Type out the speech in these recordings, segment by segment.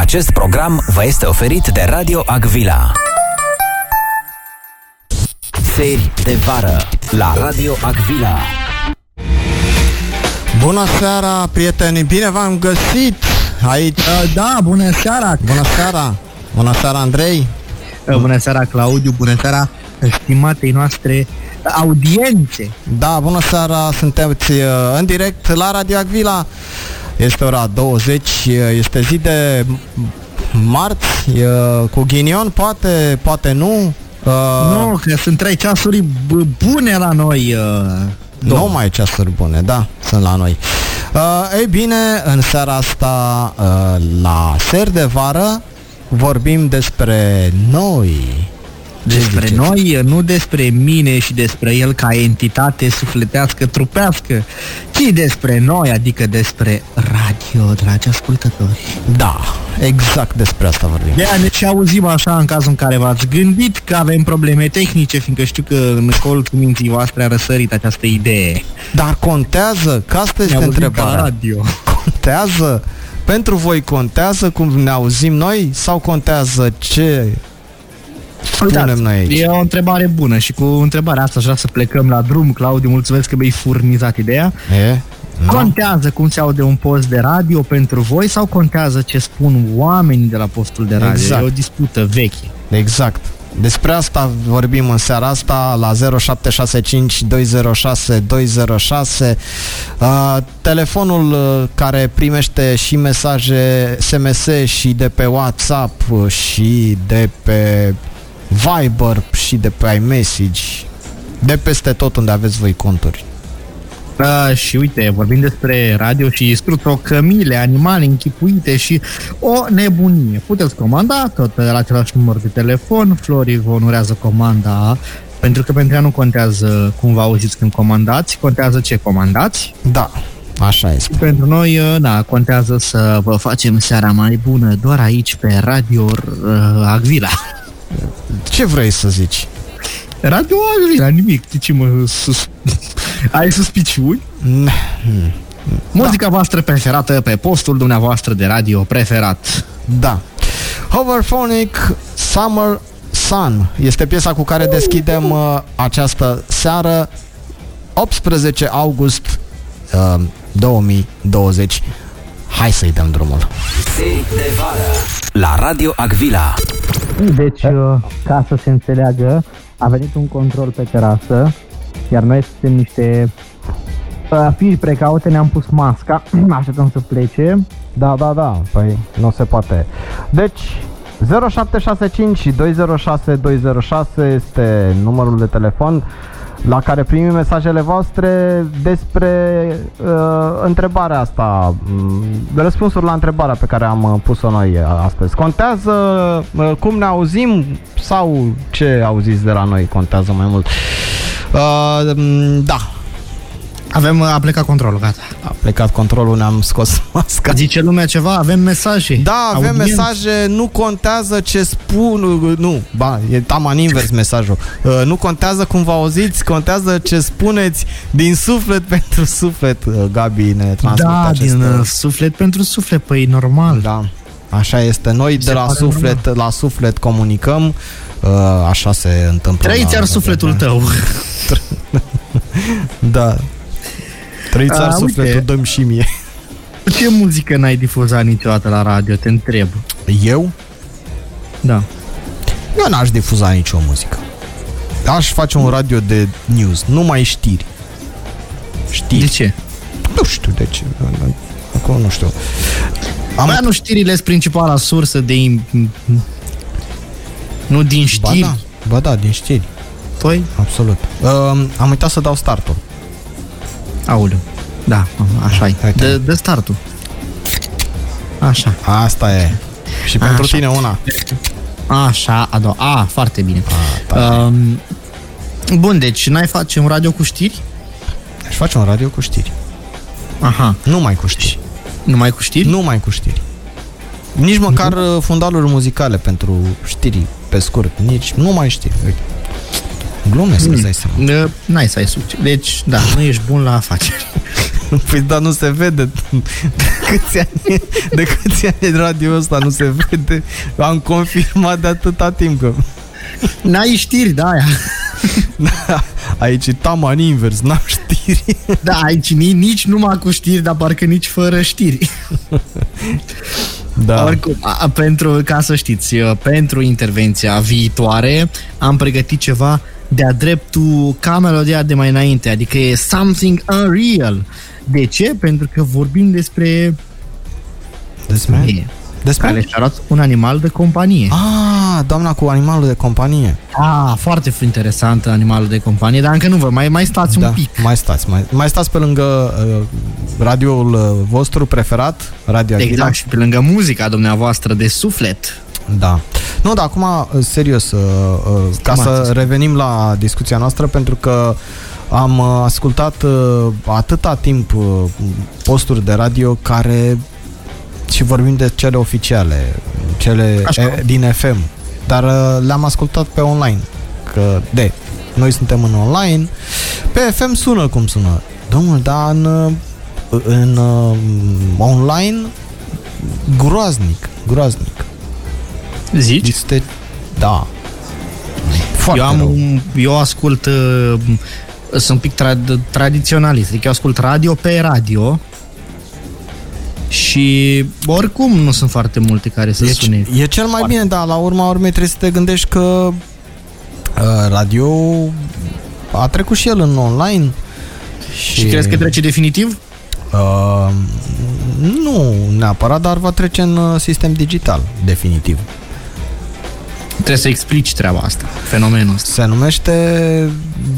Acest program vă este oferit de Radio Agvila. Seri de vară la Radio Agvila. Bună seara, prieteni! Bine v-am găsit aici. Uh, Da, bună seara! Bună seara! Bună seara, Andrei! Uh, Bună seara, Claudiu! Bună seara, stimatei noastre audiențe! Da, bună seara! Sunteți uh, în direct la Radio Agvila. Este ora 20, uh, este zi de marți, uh, cu ghinion, poate, poate nu. Uh, Nu, că sunt trei ceasuri b- bune la noi. uh, Nu mai ceasuri bune, da, sunt la noi. Uh, ei bine, în seara asta, uh, la ser de vară, vorbim despre noi. Ce Despre ziceți? noi, nu despre mine și despre el ca entitate sufletească, trupească, ci despre noi, adică despre radio, dragi ascultători. Da, exact despre asta vorbim. De ne și auzim așa în cazul în care v-ați gândit că avem probleme tehnice, fiindcă știu că în colțul minții voastre a răsărit această idee. Dar contează? Că asta este Ne auzim ca la întrebarea. radio. Contează? Pentru voi contează cum ne auzim noi sau contează ce spunem Uitați, noi aici? E o întrebare bună și cu întrebarea asta aș vrea să plecăm la drum. Claudiu, mulțumesc că mi-ai furnizat ideea. E? Nu? Contează cum se aude un post de radio pentru voi sau contează ce spun oamenii de la postul de radio? Exact. E o dispută veche. Exact. Despre asta vorbim în seara asta la 0765 206 206 uh, telefonul uh, care primește și mesaje SMS și de pe WhatsApp uh, și de pe Viber și de pe iMessage de peste tot unde aveți voi conturi. Da, și uite, vorbim despre radio și strutrocămile, animale închipuite și o nebunie. Puteți comanda tot la același număr de telefon, Flori vă onorează comanda pentru că pentru ea nu contează cum vă auziți când comandați, contează ce comandați. Da, așa este. Pentru noi, uh, da, contează să vă facem seara mai bună doar aici pe Radio uh, Agvila. Ce vrei să zici? Radio Agvila, nimic. De ce mă sus... Ai suspiciuni? Mm, Muzica voastră preferată pe postul dumneavoastră de radio preferat. Da. Hoverphonic Summer Sun este piesa cu care deschidem uh, această seară 18 august uh, 2020. Hai să-i dăm drumul. Seri de vară la Radio Agvila. Deci, ca să se înțeleagă, a venit un control pe terasă, iar noi suntem niște uh, firi precaute, ne-am pus masca, așteptăm să plece. Da, da, da, păi nu se poate. Deci 0765 206 206 este numărul de telefon la care primim mesajele voastre despre uh, întrebarea asta, mm, răspunsul la întrebarea pe care am uh, pus-o noi uh, astăzi. Contează uh, cum ne auzim sau ce auziți de la noi contează mai mult? Uh, mm, da, Avem, a plecat controlul, gata. a plecat controlul, ne-am scos masca. Zice lumea ceva, avem mesaje. Da, avem Audiență. mesaje, nu contează ce spun, nu, ba, e taman invers mesajul. Uh, nu contează cum vă auziți, contează ce spuneți din suflet pentru suflet. Uh, Gabi ne transmite Da, acest... din uh, suflet pentru suflet, păi normal. Da, așa este. Noi de se la pare suflet la suflet comunicăm. Uh, așa se întâmplă. Trăiți la- ar sufletul tău. Da. Trăiți ar A, sufletul, uite. dăm și mie. Ce muzică n-ai difuzat niciodată la radio, te întreb. Eu? Da. Eu n-aș difuza nicio muzică. Aș face un radio de news, numai știri. Știri. De ce? Nu știu de ce. Acum nu știu. Am Bă, nu știrile sunt principala sursă de... im- Nu din Ba știri. da, ba da, din știri. Păi, Absolut. Uh, am uitat să dau startul. Auleu. Da, așa e. Uite. De, de startul. Așa. Asta e. Și pentru Așa. tine una. Așa, a doua. A, foarte bine. A, da. Um, bun, deci n-ai face un radio cu știri? Aș face un radio cu știri. Aha. Numai cu știri. Numai cu știri? Numai cu știri. Nici măcar uh, fundaluri muzicale pentru știri pe scurt. Nici, nu mai știri. Uite. Glumesc, îți dai seama. Uh, N-ai să ai succes. Deci, da, nu ești bun la afaceri. Păi da, nu se vede. De câți ani, de câți ani radio ăsta nu se vede? Am confirmat de atâta timp că... N-ai știri, da, aia. Da, aici e taman invers, n-am știri. Da, aici nici, nici numai cu știri, dar parcă nici fără știri. Da. Oricum, a, pentru, ca să știți, eu, pentru intervenția viitoare am pregătit ceva de-a dreptul ca melodia de mai înainte, adică e something unreal. De ce? Pentru că vorbim despre Despre? Despre? care și arată un animal de companie. Ah, doamna cu animalul de companie. Ah, foarte interesant animalul de companie, dar încă nu vă, mai, mai stați da, un pic. mai stați, mai, mai stați pe lângă uh, radioul uh, vostru preferat, Radio Aghila. Exact, și pe lângă muzica dumneavoastră de suflet. Da. Nu, dar acum, uh, serios, uh, uh, ca Stimați. să revenim la discuția noastră, pentru că am uh, ascultat uh, atâta timp uh, posturi de radio care și vorbim de cele oficiale, cele Așa. e, din FM, dar uh, le-am ascultat pe online, că de, noi suntem în online, pe FM sună cum sună. Domnul, dar în, uh, în uh, online groaznic, groaznic. Zici? Este, da, foarte eu, am, rău. un- eu ascult, uh, sunt un pic tra- tradiționalist, adică eu ascult radio pe radio și oricum nu sunt foarte multe care să E, sune. e cel mai bine, dar la urma urmei trebuie să te gândești că uh, radio a trecut și el în online. Și crezi că trece definitiv? Uh, nu neapărat, dar va trece în uh, sistem digital, definitiv. Trebuie să explici treaba asta, fenomenul ăsta. Se numește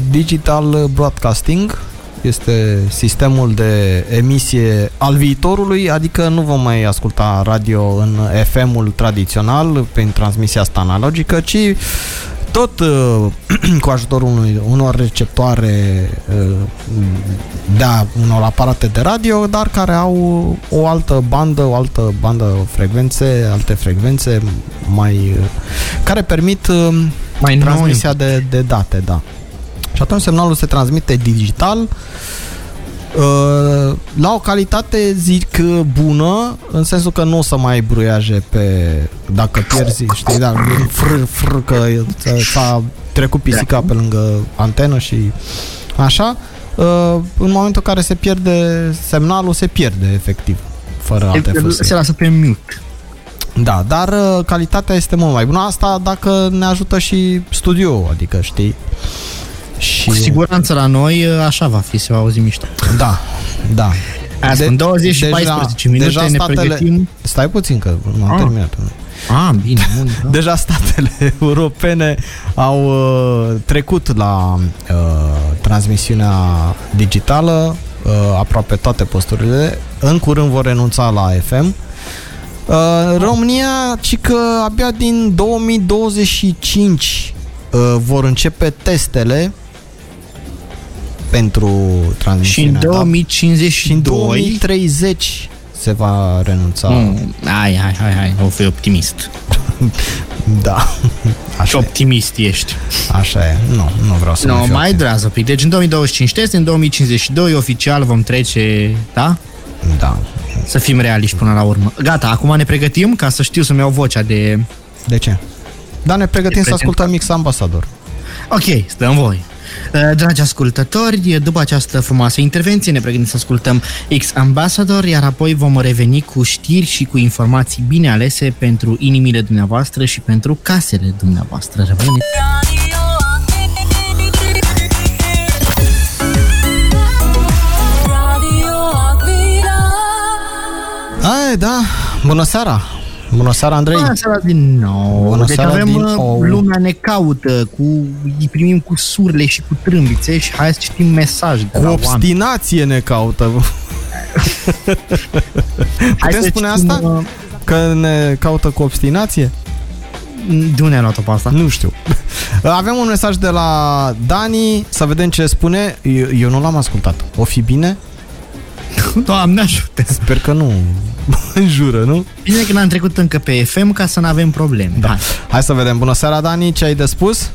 Digital Broadcasting, este sistemul de emisie al viitorului, adică nu vom mai asculta radio în FM-ul tradițional, prin transmisia asta analogică, ci tot uh, cu ajutorul unui, unor receptoare uh, de a, unor aparate de radio, dar care au o altă bandă, o altă bandă frecvențe, alte frecvențe mai uh, care permit uh, Mai noi. transmisia de, de date, da. Și atunci semnalul se transmite digital uh, la o calitate, zic, bună, în sensul că nu o să mai ai bruiaje pe... Dacă pierzi, știi, da, fr, fr, că s-a trecut pisica pe lângă antenă și așa. Uh, în momentul în care se pierde semnalul, se pierde efectiv, fără alte fuse. Se lasă pe mute. Da, dar uh, calitatea este mult mai bună. Asta dacă ne ajută și studio, adică știi. Și Cu siguranță la noi așa va fi, se va auzi mișto. Da, da. Azi, în 20 și 14 minute deja ne statele, pregătim. Stai puțin că nu am Ah. terminat. Ah, bine, bun, da. Deja statele europene au uh, trecut la uh, transmisiunea digitală, uh, aproape toate posturile. În curând vor renunța la FM. Uh, România, ci că abia din 2025 uh, vor începe testele pentru Și în transmisiunea. da? 2052... Și în 2030 se va renunța. Mm, hai, hai, hai, hai, o fi optimist. Da. Și Așa, e, optimist ești. așa e. Nu, nu vreau să Nu, mai no, fiu mai optimist. durează un pic. Deci în 2025 test, în 2052 oficial vom trece, da? Da. Să fim realiști până la urmă. Gata, acum ne pregătim ca să știu să-mi iau vocea de... De ce? Da, ne pregătim E să ascultăm Mix Ambassador. Ok, stăm voi. Uh, Dragi ascultători, după această frumoasă intervenție ne pregătim să ascultăm X Ambassador, iar apoi vom reveni cu știri și cu informații bine alese pentru inimile dumneavoastră și pentru casele dumneavoastră. Rămâneți Radio Agvira. Ai, da. Bună seara. Bună seara, Andrei. Bună seara din nou! Bună deci seara avem din uh, nou. lumea ne caută, cu, îi primim cu surle și cu trâmbițe și hai să citim mesaje de Cu la oameni. obstinație ne caută. Hai Putem să spune citim, asta? uh, Că ne caută cu obstinație? De unde ai luat-o pe asta? Nu știu. Avem un mesaj de la Dani, să vedem ce spune. Eu, eu nu l-am ascultat. O fi bine? Doamne ajută! Sper că nu. Jură, nu? Bine că n-am trecut încă pe FM ca să nu avem probleme. Da. Hai. Hai să vedem. Bună seara, Dani, ce ai de spus?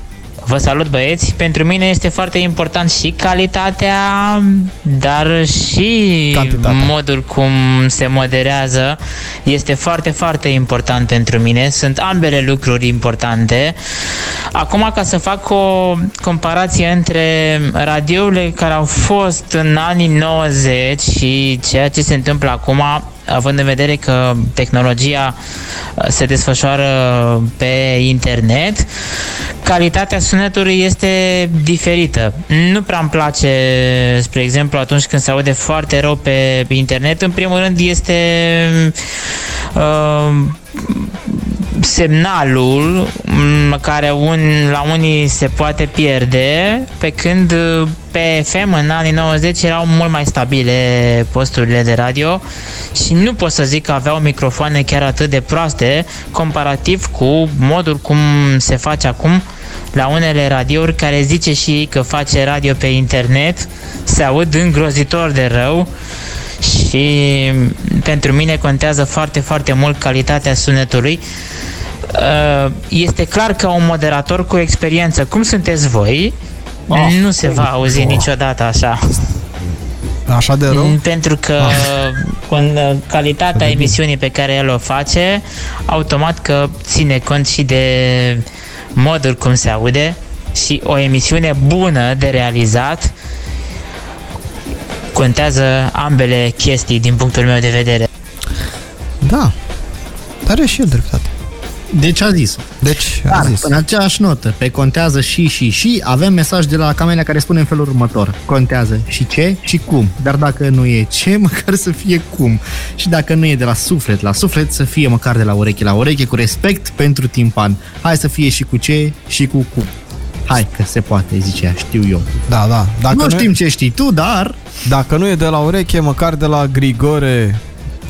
Vă salut băieți, pentru mine este foarte important și calitatea, dar și Cantitatea. modul cum se moderează este foarte, foarte important pentru mine. Sunt ambele lucruri importante. Acum, ca să fac o comparație între radiourile care au fost în anii 90 și ceea ce se întâmplă acum, având în vedere că tehnologia uh, se desfășoară pe internet, calitatea sunetului este diferită. Nu prea îmi place, spre exemplu, atunci când se aude foarte rău pe internet, în primul rând este uh, semnalul m, care un, la unii se poate pierde, pe când uh, pe FM în anii 90 erau mult mai stabile posturile de radio și nu pot să zic că aveau microfoane chiar atât de proaste comparativ cu modul cum se face acum la unele radiouri care zice și că face radio pe internet, se aud îngrozitor de rău și pentru mine contează foarte, foarte mult calitatea sunetului. Uh, Este clar că un moderator cu experiență, cum sunteți voi, nu se va auzi niciodată așa. Așa de rău? Mm, Pentru că cu uh, calitatea emisiunii pe care el o face, automat că ține cont și de modul cum se aude și o emisiune bună de realizat contează ambele chestii din punctul meu de vedere. Da. Dar are și el dreptate. Deci a zis Deci, a Dar, zis. în aceeași notă, pe contează și și și, avem mesaj de la Camelia care spune în felul următor. Contează și ce și cum. Dar dacă nu e ce, măcar să fie cum. Și dacă nu e de la suflet la suflet, să fie măcar de la ureche la ureche, cu respect pentru timpan. Hai să fie și cu ce și cu cum. Hai, că se poate, zicea, știu eu. Da, da. Dacă nu nu, știm ce știi tu, dar dacă nu e de la ureche, măcar de la Grigore,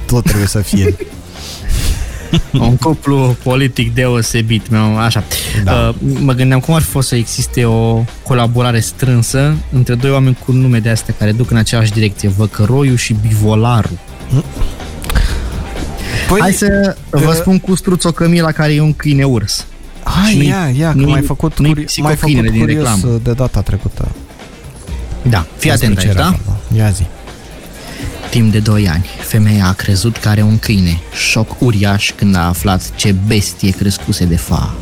tot trebuie să fie. un cuplu politic deosebit, meu, așa. Da. Uh, mă gândeam cum ar fi fost să existe o colaborare strânsă între doi oameni cu nume de astea care duc în aceeași direcție, Văcăroiu și Bivolaru. Păi, Hai să vă uh, spun cu struțo Cămila care e un câine urs. Hai, și nu-i- ia, ia, că nu-i- m-ai făcut, nu-i curi- m-ai făcut psihochinele din curios reclamă. de data trecută. Da, fii atent Despre aici, ce da? era vorba. Ia zi. Timp de 2 ani, femeia a crezut că are un câine. Șoc uriaș când a aflat ce bestie crescuse de fa.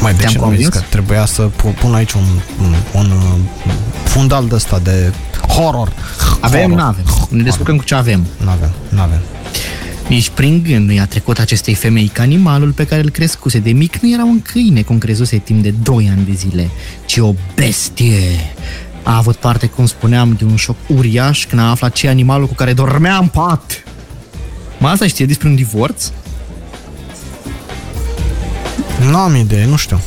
Mai de Te-am ce nu convins? că trebuia să pu- pun aici un, un, un uh, fundal de ăsta de horror. Avem, horror. nu avem. Ne descurcăm cu ce avem. N-avem, n-avem. Nici prin gând nu i-a trecut acestei femei că animalul pe care îl crescuse de mic nu era un câine, cum crezuse timp de 2 ani de zile, ci o bestie. A avut parte, cum spuneam, de un șoc uriaș când a aflat ce e animalul cu care dormea în pat. Mă, asta știe despre un divorț? Nu am idee, nu știu.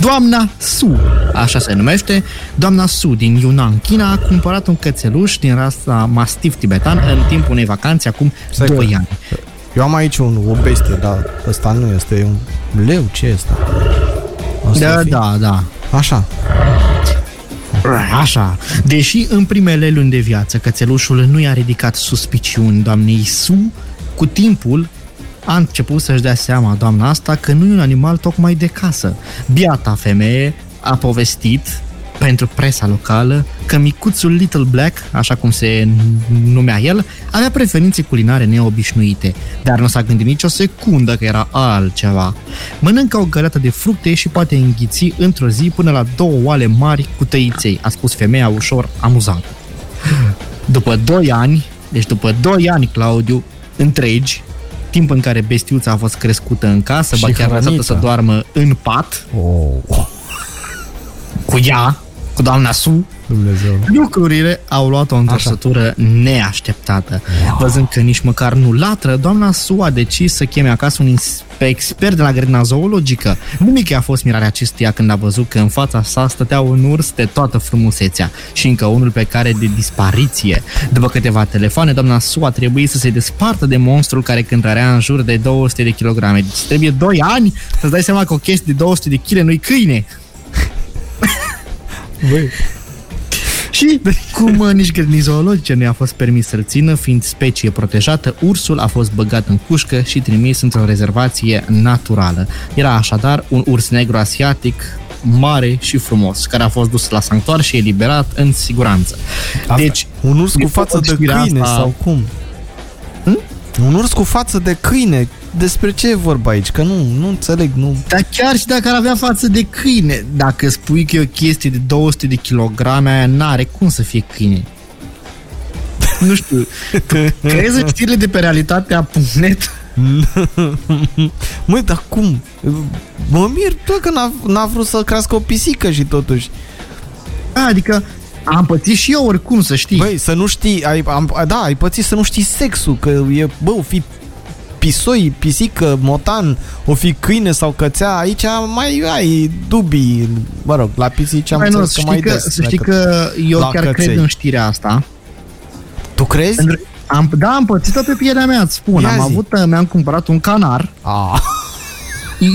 Doamna Su, așa se numește, doamna Su din Yunnan, China, a cumpărat un cățeluș din rasa mastif tibetan în timpul unei vacanțe acum Stai 2 că- ani. Eu am aici un, o bestie, dar ăsta nu este, e un leu, ce este? O să Da, fie? da, da. Așa. Așa. Deși în primele luni de viață cățelușul nu i-a ridicat suspiciuni doamnei Su, cu timpul a început să-și dea seama doamna asta că nu e un animal tocmai de casă. Biata femeie a povestit pentru presa locală că micuțul Little Black, așa cum se numea el, avea preferințe culinare neobișnuite, dar nu s-a gândit nicio secundă că era altceva. Mănâncă o găleată de fructe și poate înghiți într-o zi până la două oale mari cu tăiței, a spus femeia ușor amuzată. După 2 ani, deci după 2 ani, Claudiu, întregi, timp în care bestiuța a fost crescută în casă, Și ba chiar lăsată hrănită. să doarmă în pat, Oh, cu ea, cu doamna Su, Dumnezeu. Lucrurile au luat o întorsătură neașteptată. Văzând că nici măcar nu latră, doamna Su a decis să cheme acasă un ins- expert de la grădina zoologică. Nimic a fost mirarea acestuia când a văzut că în fața sa stătea un urs de toată frumusețea și încă unul pe care de dispariție. După câteva telefoane, doamna Su a trebuit să se despartă de monstrul care cântărea în jur de 200 de kilograme. Deci trebuie 2 ani să-ți dai seama că o chestie de 200 de kg nu-i câine. Băi, Și cum uh, nici grădini zoologice nu i-a fost permis să-l țină, fiind specie protejată, ursul a fost băgat în cușcă și trimis într-o rezervație naturală. Era așadar un urs negru asiatic mare și frumos, care a fost dus la sanctuar și eliberat în siguranță. Deci, un urs cu e față de știrea câine asta- sau cum? Hm? Un urs cu față de câine. Despre ce e vorba aici? Că nu, nu înțeleg, nu... Dar chiar și dacă ar avea față de câine, dacă spui că e o chestie de 200 de kilograme, aia n-are cum să fie câine. Nu știu, tu crezi în știrile de pe realitatea.net? Măi, dar cum? Mă mir tot că n-a, n-a vrut să crească o pisică și totuși. Adică am pățit și eu oricum, să știi. Băi, să nu știi, ai, am, da, ai pățit să nu știi sexul, că e, bă, o fi pisoi, pisică, motan, o fi câine sau cățea, aici mai ai dubii, mă rog, la pisici am Mai nu, înțeles să că mai știi că, des. să știi decât- că eu la chiar căței. cred în știrea asta. Tu crezi? Pentru- Am, da, am pățit-o pe pielea mea, îți spun. Ia am zi. avut, mi-am cumpărat un canar. A,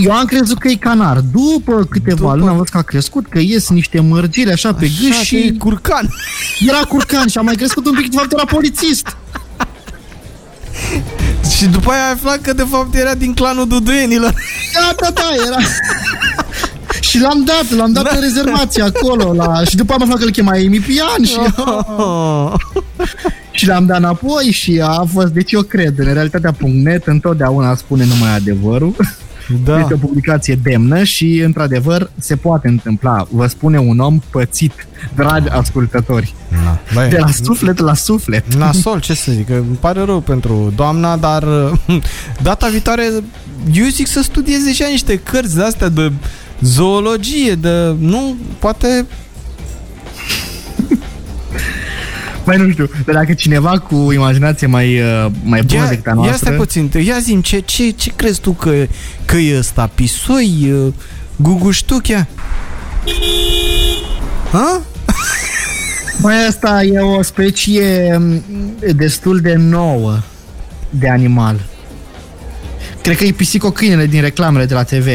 Eu am crezut că e canar. După câteva După- luni am văzut că a crescut, că ies niște mărgiri așa pe gât așa, și că e curcan. era curcan și a mai crescut un pic, de fapt era polițist. și după aia ai aflat că de fapt era din clanul Duduienilor. Da, da, da, era... și l-am dat, l-am dat pe rezervație acolo la... și după am aflat că îl chema Emi Pian și, și l-am dat înapoi și a fost, deci eu cred, în realitatea.net întotdeauna spune numai adevărul. Da. Este o publicație demnă și, într-adevăr, se poate întâmpla. Vă spune un om pățit, dragi ascultători. Na, băi, De la suflet la suflet. Nasol, ce să zic, îmi pare rău pentru doamna, dar data viitoare eu zic să studieze și ea niște cărți de astea de zoologie, de, nu, poate Mai nu știu, dar dacă cineva cu imaginație mai, uh, mai bună Ia, decât a ia noastră... stai puțin, ia zi ce, ce, ce crezi tu că, că e ăsta? Pisoi? uh, Guguștuchea? Ha? Mai asta e o specie m, destul de nouă de animal. Cred că e pisicocâinele din reclamele de la TV.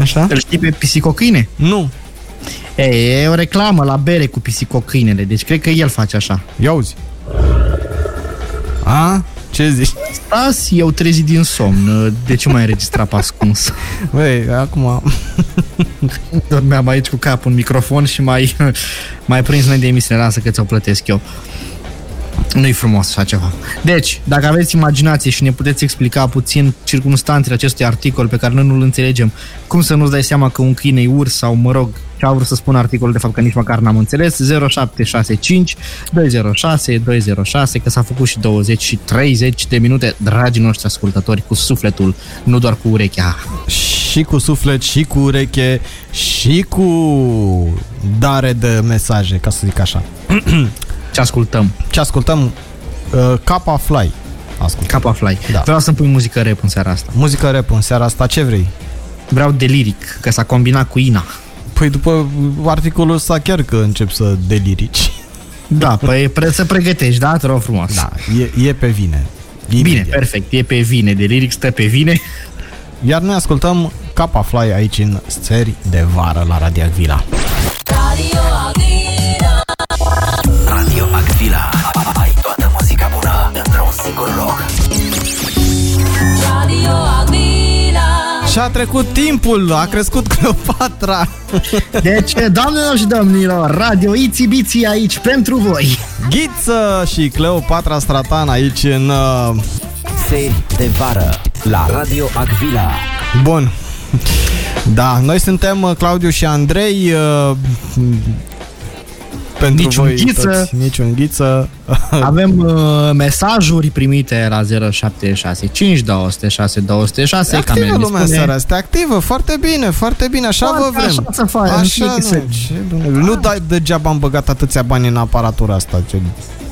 Așa? Îl știi pe pisicocâine? Nu. E, e o reclamă la bere cu pisicocâinele, deci cred că el face așa. Ia uzi. A? Ce zici? Stas, eu trezit din somn. De ce mai înregistra pe ascuns? Băi, acum... Dormeam aici cu capul în microfon și mai, mai prins noi de emisiune. Lasă că ți-o plătesc eu. Nu-i frumos așa ceva. Deci, dacă aveți imaginație și ne puteți explica puțin circunstanțele acestui articol pe care noi nu-l înțelegem, cum să nu-ți dai seama că un câine e urs sau, mă rog, ce a vrut să spun articolul, de fapt că nici măcar n-am înțeles, 0765 206 206, că s-a făcut și 20 și 30 de minute, dragii noștri ascultători, cu sufletul, nu doar cu urechea. și cu suflet, și cu ureche, și cu dare de mesaje, ca să zic așa. Ce ascultăm? Ce ascultăm? Uh, Kappa Fly. Ascult. Capa Fly. Da. Vreau să-mi pui muzică rap în seara asta. Muzică rap în seara asta, ce vrei? Vreau de liric, că s-a combinat cu Ina. Păi după articolul ăsta chiar că încep să delirici. Da, păi pre- să pregătești, da? Te rog frumos. Da, e, e pe vine. Bine, Imediat. perfect, e pe vine, de liric stă pe vine. Iar noi ascultăm Kappa Fly aici în Țări de Vară la Radio Vila. Radio Agvila, Radio Agvila. Ai toată muzica bună într-un singur loc. Radio Agvila, Și a trecut timpul, a crescut Cleopatra. Deci, doamnelor și domnilor, Radio Iți Biți aici pentru voi. Ghiță și Cleopatra Stratan aici în... Uh... Țări de Vară la Radio Agvila. Bun. Da, noi suntem uh, Claudiu și Andrei uh, pentru Niciun voi ghiță. toți, niciun ghiță. Avem uh, mesajuri primite la 0765 206 206. E ca activă mi-a lumea în spune. seara asta, e activă, foarte bine, foarte bine, așa Foarte vă vrem. așa să faci, nu Așa, știi nu, să- ce, Dumnezeu, nu dai degeaba am băgat atâția bani în aparatura asta. Ce,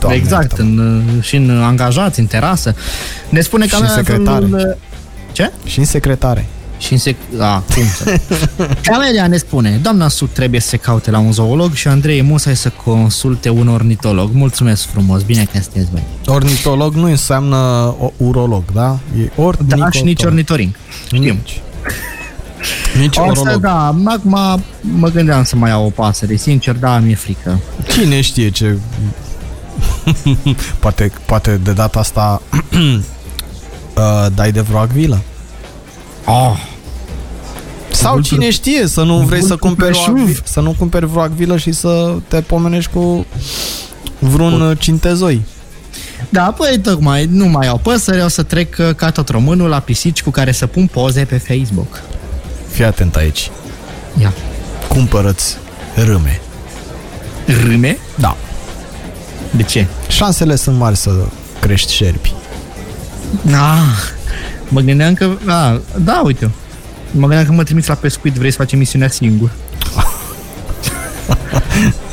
Doamne, exact, iartă-mă. în, uh, și în angajați, în terasă. Ne spune că Și în secretare. Ce? Și în secretare. Și în sec... A, cum să... Camelia ne spune, doamna Sut trebuie să se caute la un zoolog și Andrei Musai să consulte un ornitolog. Mulțumesc frumos, bine că sunteți voi. Ornitolog nu înseamnă o- urolog, da? E ornitolog. Da, și nici ornitoring. Știm. Nici. Nici O să, orolog. da, acum mă gândeam să mai iau o pasăre, sincer, da, mi-e frică. Cine știe ce... poate, poate de data asta uh, dai de vreo acvilă. Oh, Sau cine știe, să nu vrei să cumperi, o Brașov. acvilă, să nu cumperi vreo acvilă și să te pomenești cu vreun uh, cintezoi. Da, păi tocmai, nu mai iau păsări, o să trec uh, ca tot românul la pisici cu care să pun poze pe Facebook. Fii atent aici. Ia. Cumpărăți râme. Râme? Da. De ce? Șansele sunt mari să crești șerpi. Ah, mă gândeam că... A, da, uite Mă gândeam că mă trimiți la pescuit, vrei să facem misiunea singur.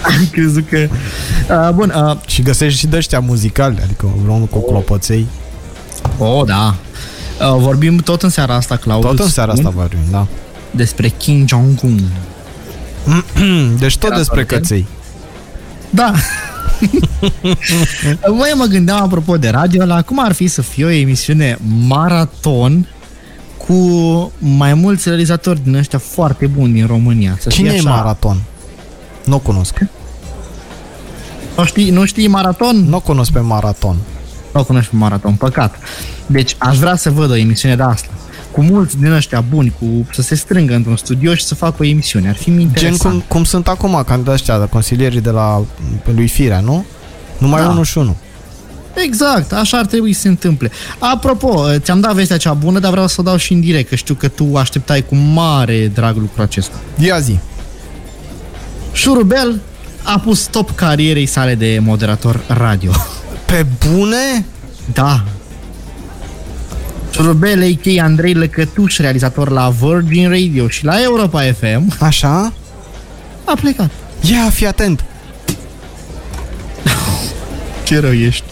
Am crezut că... A, bun, a, Și găsești și de ăștia muzicali, adică vreunul cu clopoței. oh, da. A, vorbim tot în seara asta, Claudiu. Tot în seara asta vorbim, da. Despre Kim Jong-un. Deci tot Era despre foarte. căței. Da. Măi, mă gândeam apropo de radio la cum ar fi să fie o emisiune maraton cu mai mulți realizatori din ăștia foarte buni din România. Să Cine fie e așa. Maraton? Nu o cunosc. Nu știi, nu știi maraton? Nu o cunosc pe Maraton. Nu o cunoști pe maraton, păcat. Deci aș vrea să văd o emisiune de asta. Cu mulți din ăștia buni, cu să se strângă într-un studio și să facă o emisiune. Ar fi Gen interesant. cum, cum sunt acum candidații ăștia, de consilierii de la lui Firea, nu? Numai Da. unul și unul. Exact, așa ar trebui să se întâmple. Apropo, ți-am dat vestea cea bună, dar vreau să o dau și în direct, că știu că tu așteptai cu mare drag lucrul acesta. Ia zi. Șurubel a pus stop carierei sale de moderator radio. Pe bune? Da. Șurubel, a.k.a. Andrei Lăcătuș, realizator la Virgin Radio și la Europa FM, Așa? a plecat. Ia, fii atent. Ce rău ești.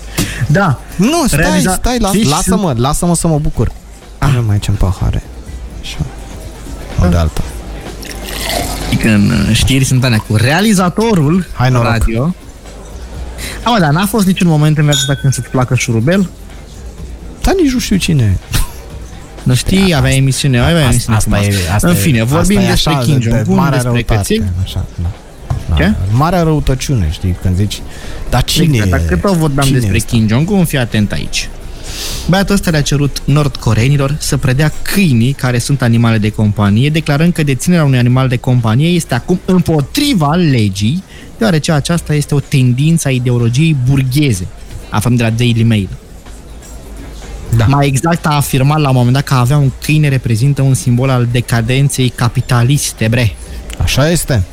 Da, Nu, stai, Realiza- stai, las, Știi, lasă-mă, lasă-mă să mă bucur. Avem aici în pahare. Așa. O de alta. că în uh, știri sunt alea cu realizatorul Hai, noroc. radio. Am, dar n-a fost niciun moment în viața ta când să-ți placă șurubel? Dar nici nu știu cine e. Nu știi, avea emisiune, avea emisiune frumoasă. În fine, vorbim asta e despre așa, Kim de- de Jong-un, marea despre răutate, căței. Așa, da. Da. Ce? Marea răutăciune, știi, când zici, dar cine Exact, e? Dacă tot vorbeam Cine despre e ăsta? Kim Jong-un, fii atent aici. Băiatul ăsta le-a cerut nordcoreenilor să predea câinii care sunt animale de companie, declarând că deținerea unui animal de companie este acum împotriva legii, deoarece aceasta este o tendință a ideologiei burgheze. Aflăm de la Daily Mail. Da. Mai exact a afirmat la un moment dat că a avea un câine reprezintă un simbol al decadenței capitaliste, bre. Așa este.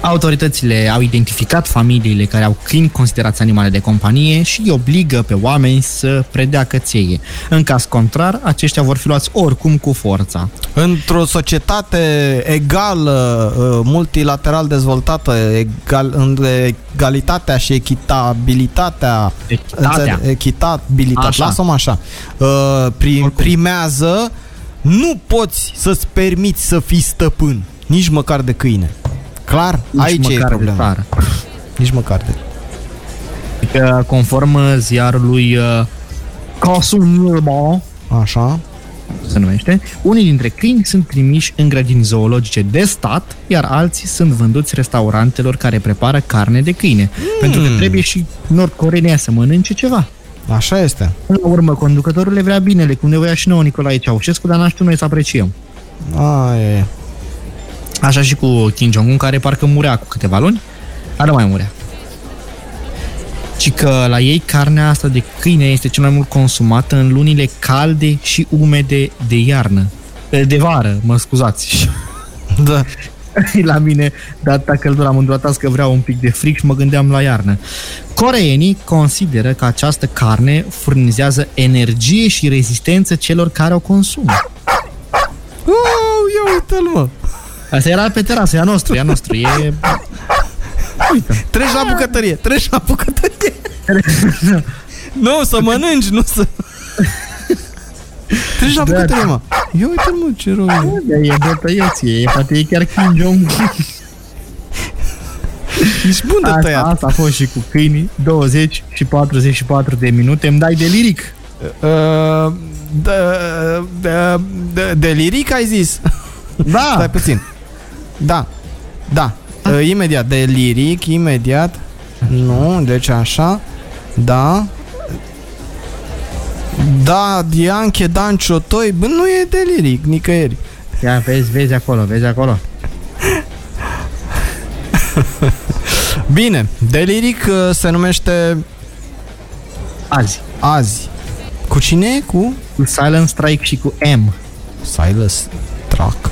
Autoritățile au identificat familiile care au câini considerați animale de companie și îi obligă pe oameni să predea cățeie. În caz contrar, aceștia vor fi luați oricum cu forța. Într-o societate egală, uh, multilateral dezvoltată, egal, în egalitatea și echitabilitatea, Echitatea. înțele- echitabilitatea, Așa. lasă-mă așa, uh, prim, primează, nu poți să-ți permiți să fii stăpân, nici măcar de câine. Clar? Nici Aici e măcar de problema. țară. Nici măcar de... Că conform uh, ziarului uh, Consumilmo, Așa? se numește, unii dintre câini sunt trimiși în grădini zoologice de stat, iar alții sunt vânduți restaurantelor care prepară carne de câine. Mm. Pentru că trebuie și nordcoreenii să mănânce ceva. Așa este. Până la urmă, conducătorul le vrea binele, cum ne voia și nouă Nicolae Ceaușescu, dar n-aș știut noi să apreciem. A, e. Așa și cu Kim Jong-un, care parcă murea cu câteva luni, dar nu mai murea. Și că la ei carnea asta de câine este cel mai mult consumată în lunile calde și umede de iarnă. De vară, mă scuzați. Da. la mine, data căldura mă îndroatați că vreau un pic de fric și mă gândeam la iarnă. Coreenii consideră că această carne furnizează energie și rezistență celor care o consumă. Uh, ia uite-l, mă. Asta era pe terasă, e a nostru, e a nostru, e... Uite. Treci la bucătărie, treci la bucătărie. nu, să mănânci, nu să... Treci la Da, bucătărie, mă. Ia uite-l, mă, ce rău e. E bătăieție, e, poate e chiar Kim Jong. Ești bun de Asta, tăiat. asta a fost și cu câinii, 20 și 44 de minute, îmi dai de liric. Uh, de, de, de, de liric ai zis? Da. Stai puțin. Da. Da. Uh, imediat. De liric, imediat. Nu, deci așa. Da. Da, Dianche, Dan Ciotoi, bă, nu e de liric, nicăieri. Ia, vezi, vezi acolo, vezi acolo. Bine, de liric uh, se numește Azi. Azi. Cu cine? Cu Cu Silent Strike și cu M. Silas Track.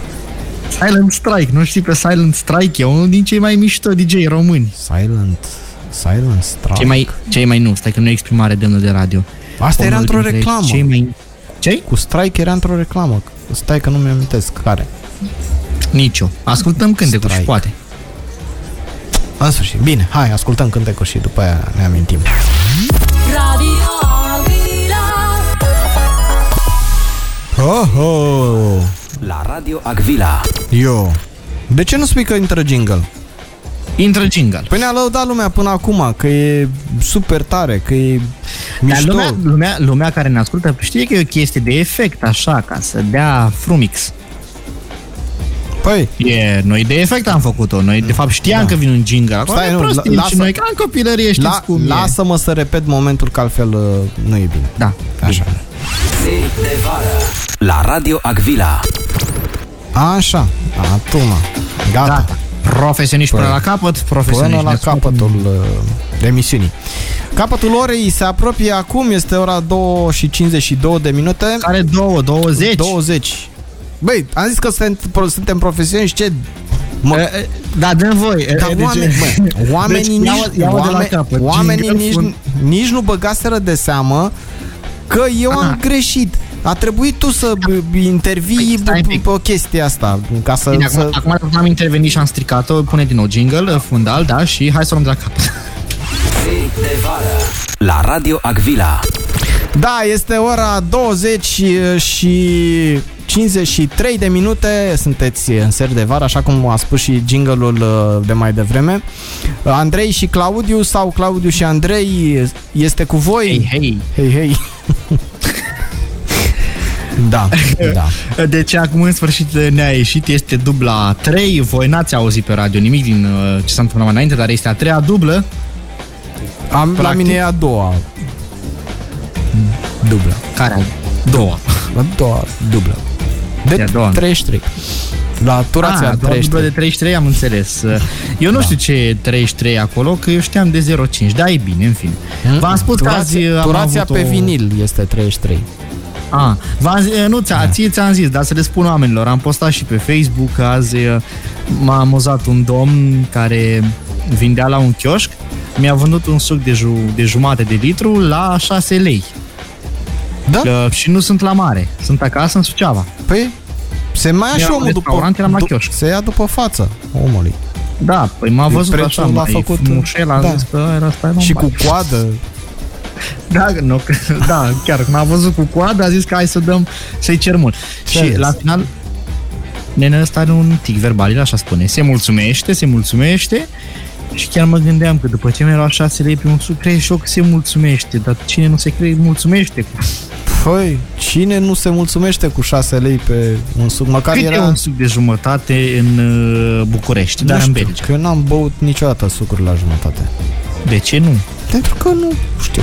Silent Strike, nu știi pe Silent Strike? E unul din cei mai mișto DJ români. Silent. Silent Track. Cei mai, cei mai nu, stai că nu e exprimare demnă de radio. Asta era Unul într-o dintre reclamă. Cei mai... Ce? Cu Strike era într-o reclamă. Stai că nu mi amintesc care. Nicio. Ascultăm cântecul și Strike. poate. În sfârșit. Bine, hai, ascultăm cântecul și după aia ne amintim. Radio Avila. Oh, oh. La Radio Agvila. Eu. De ce nu spui că intră jingle? Intră jingle. Păi ne-a lăudat lumea până acum că e super tare, că e Dar mișto. lumea, lumea, lumea care ne ascultă știe că e o chestie de efect, așa, ca să dea frumix. Păi, E, noi de efect am făcut-o. Noi, de fapt, știam Da. că vine un jingle. Acum Stai, e nu, prostie lasă- și noi, ca în copilărie, știți la, cum e. lasă-mă să repet momentul, că altfel uh, nu e bine. Da, Așa. Zi de vară. La Radio Agvila. Așa, acum. Gata. Gata. Profesioniști până Păi, la capăt, Până profesioniști. la Ne capătul uh, emisiunii. Capătul orei se apropie acum, este ora 2 și 52 de minute. Care două, 20? 20. Băi, am zis că suntem, suntem profesioniști, ce... Mă, E, e, Da, dă voi. E, Dar e, deci- oameni, bă, oamenii, Deci, nici, ia-o- ia-o de la oameni, capăt. oamenii Jingle nici, fund- nici nu băgaseră de seamă că eu am Aha. greșit. A trebuit tu să b- intervii Păi, stai un pe, pic. pe o chestie asta, ca să... Bine, să... acum, acum dacă am intervenit și am stricat-o, pune din nou jingle, fundal, da, și hai să o luăm de la capăt. Zi de vară. La Radio Agvila. Da, este ora 20 și 53 de minute, sunteți în seri de vară, așa cum a spus și jingle-ul uh, de mai devreme. Andrei și Claudiu sau Claudiu și Andrei este cu voi. Hei, hei. Hei, hei. da, da. Deci acum în sfârșit ne-a ieșit, este dubla 3, voi n-ați auzit pe radio nimic din uh, ce s-a întâmplat mai înainte, dar este a treia dublă. Am, la Practic. mine e a doua dublă. Care a doua? A doua dublă. De E a doua. 33. La turația Ah, doua dublă 33. de 33, am înțeles. Eu nu Da. știu ce e 33 acolo, că eu știam de 05, da, e bine, în fine. V-am spus că azi Turația, am turația avut pe o... vinil este 33. Ah, v-am zis, nu, ți-a, ție ți-am zis, dar să le spun oamenilor. Am postat și pe Facebook că azi uh, m-a amuzat un domn care vindea la un chioșc, mi-a vândut un suc de, ju- de jumate de litru la 6 lei. Da? Uh, și nu sunt la mare, sunt acasă în Suceava. Păi se mai ia și Eram la omul după, restaurant, eram la du- chioșc. se ia după față omului. Da, păi m-a Deci văzut prețul așa, l-a mai făcut- frumușel, a da. zis că era asta Și cu coadă. Da, nu, că- da, chiar când a văzut cu coada, a zis că hai să dăm, să-i cer mult. Ce a și zis? la final, nenea ăsta are un tic verbalil, așa spune. Se mulțumește, se mulțumește și chiar mă gândeam că după ce mi-a luat 6 lei pe un suc, crede și eu că se mulțumește, dar cine nu se crede, mulțumește. Păi, cine nu se mulțumește cu 6 lei pe un suc? Măcar Cât era... e un suc de jumătate în uh, București, dar nu în știu, Belgia? că eu n-am băut niciodată sucuri la jumătate. De ce nu? Pentru că nu știu.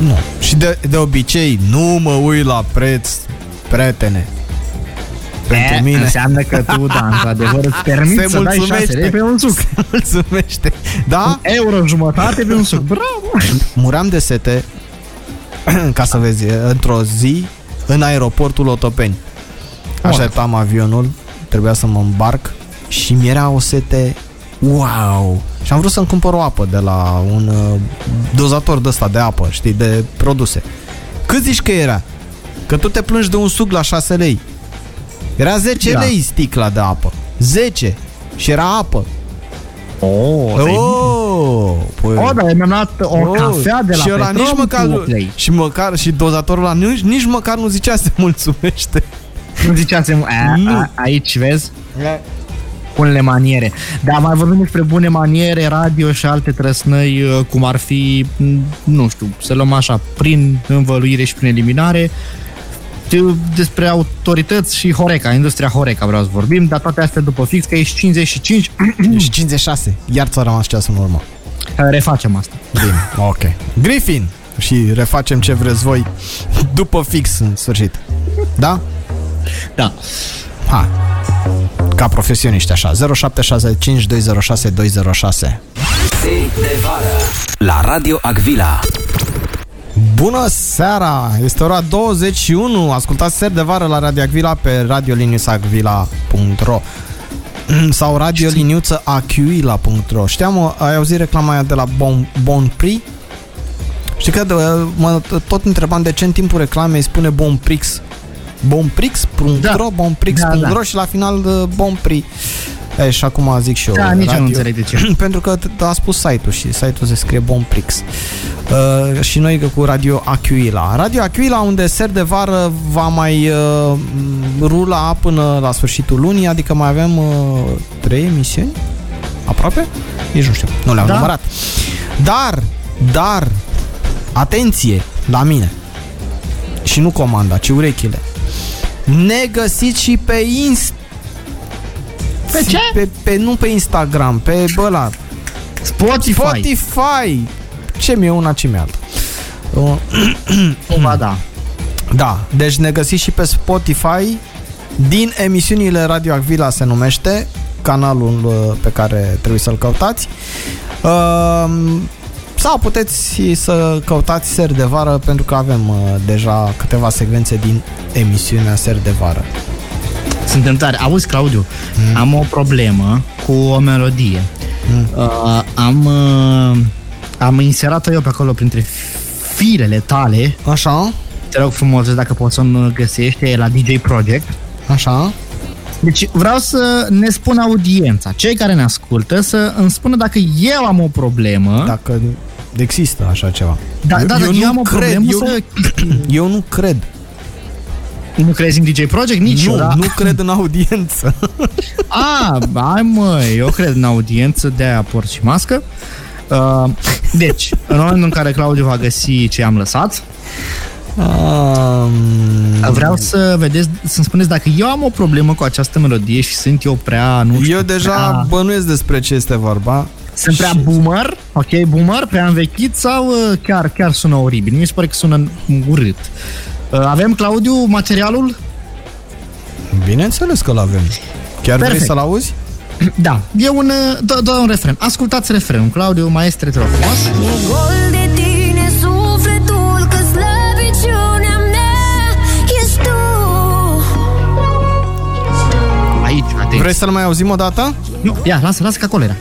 Nu. Și de, de obicei nu mă uit la preț, prietene. Pentru E, mine Înseamnă că tu, da, într-adevăr, îți permiți Se să dai 6 mulțumește. lei pe un suc. se mulțumește. Da? Euro jumătate pe un suc. Bravo! Muream de sete, ca să vezi, într-o zi, în aeroportul Otopeni. Așteptam avionul, trebuia să mă îmbarc și mi era o sete wow! Și am vrut să-mi cumpăr o apă de la un uh, dozator de ăsta de apă, știi, de produse. Cât zici că era? Că tu te plângi de un suc la 6 lei. Era 10 Da. lei sticla de apă. 10. Și era apă. Oh, Oh, păi, Oh, dar mi-am luat o Oh, cafea de la și ăla Petrom nici măcar, cu nu- 8 lei. și măcar și dozatorul ăla nici, nici măcar nu zicea să mulțumește. Nu ziceați a, Nu. a, aici, vezi? Bunele maniere. Dar mai vorbim despre bune maniere, radio și alte trăsnăi, uh, cum ar fi, m, nu știu, să luăm așa, prin învăluire și prin eliminare, Știu despre autorități și Horeca, industria Horeca vreau să vorbim, dar toate astea după fix, că ești 55, Și 56. Iar ți-a rămas ceasul în urmă. refacem asta. Bine, ok. Griffin! Și refacem ce vreți voi după fix în sfârșit. Da? Da. Ha. Ca profesioniști așa. 0765 206 206. Zi de vară La Radio Agvila Bună seara! Este ora 21. Ascultați ser de vară la Radio Agvila pe radioliniusagvila.ro sau radioliniuțaacuila.ro Știam, ai auzit reclama aia de la Bon, bon Prix? Știi că de- mă tot întrebam de ce în timpul reclamei spune Bon Prix Bonprix.ro, Da. bonprix.ro Da, da. și la final uh, Bon Prix. E, și acum zic și eu. Da, nici eu nu înțeleg de ce. Pentru că t- a spus site-ul și site-ul se scrie Bonprix. Uh, și noi că cu Radio Aquila. Radio Aquila unde ser de vară va mai uh, rula până la sfârșitul lunii, adică mai avem uh, trei emisiuni? Aproape? Nici nu știu, nu le-am Da. numărat. Dar, dar, atenție la mine. Și nu comanda, ci urechile. Ne găsiți și pe Insta. Pe ce? Pe, pe, nu pe Instagram, pe ăla, Spotify. Spotify. Ce mi-e una, ce mi-e alta. Uh, Cumva, da. Da, deci ne găsiți și pe Spotify din emisiunile Radio Acvila se numește canalul uh, pe care trebuie să-l căutați. Uh, sau puteți să căutați Ser de Vară pentru că avem uh, deja câteva secvențe din emisiunea Ser de Vară. Suntem tare. Auzi, Claudiu, mm. am o problemă cu o melodie. Mm. Uh, am, uh, am inserat-o eu pe acolo printre firele tale. Așa, Te rog frumos, dacă poți să-mi găsești, e la DJ Project. așa. Deci vreau să ne spună audiența, cei care ne ascultă, să îmi spună dacă eu am o problemă. Dacă există așa ceva. Da, da, dacă eu am o cred, problemă eu, să... eu nu cred. Nu crezi în DJ Project? Nici nu, eu, da? nu cred în audiență. A, hai mă, eu cred în audiență, de-aia port și mască. Uh, deci, în momentul în care Claudiu va găsi ce am lăsat, Um, vreau să vedeți, să-mi spuneți dacă eu am o problemă cu această melodie și sunt eu prea, nu știu, Eu deja prea, bănuiesc despre ce este vorba. Sunt prea și- boomer, ok, boomer, prea învechit sau uh, chiar, chiar sună oribil? Mi se pare că sună urât. Uh, avem, Claudiu, materialul? Bineînțeles că l-avem. Chiar vrei Perfect. să-l auzi? Da, e un, uh, dă, dă un refren. Ascultați refrenul, Claudiu, maestre, te rog frumos. E gol de tine sufletul Că slăbiciunea mea ești tu Aici, atenție. Vrei să-l mai auzim o dată? Nu, ia, lasă, lasă că acolo era.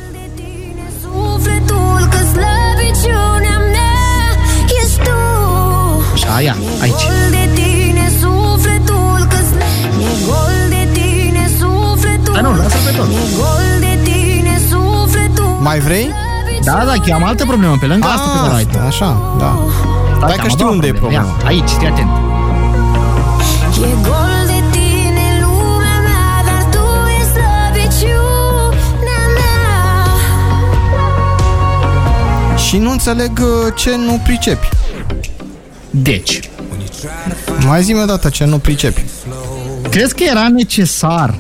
De tine sufletul Hai, nu, lasă pe tot. E gol de tine sufletul Mai vrei? Da, da, că eu am altă problemă pe lângă asta pe care ai tu. Ah, așa, da. Da, Hai că că am a știu doua unde e problemă. problema. Ia, aici, fii atent. E gol de tine lumea mea Dar tu e slăbiciunea mea Și nu înțeleg uh, ce nu pricepi. Deci, Mai zi-mi o dată ce nu pricepi. crezi că era necesar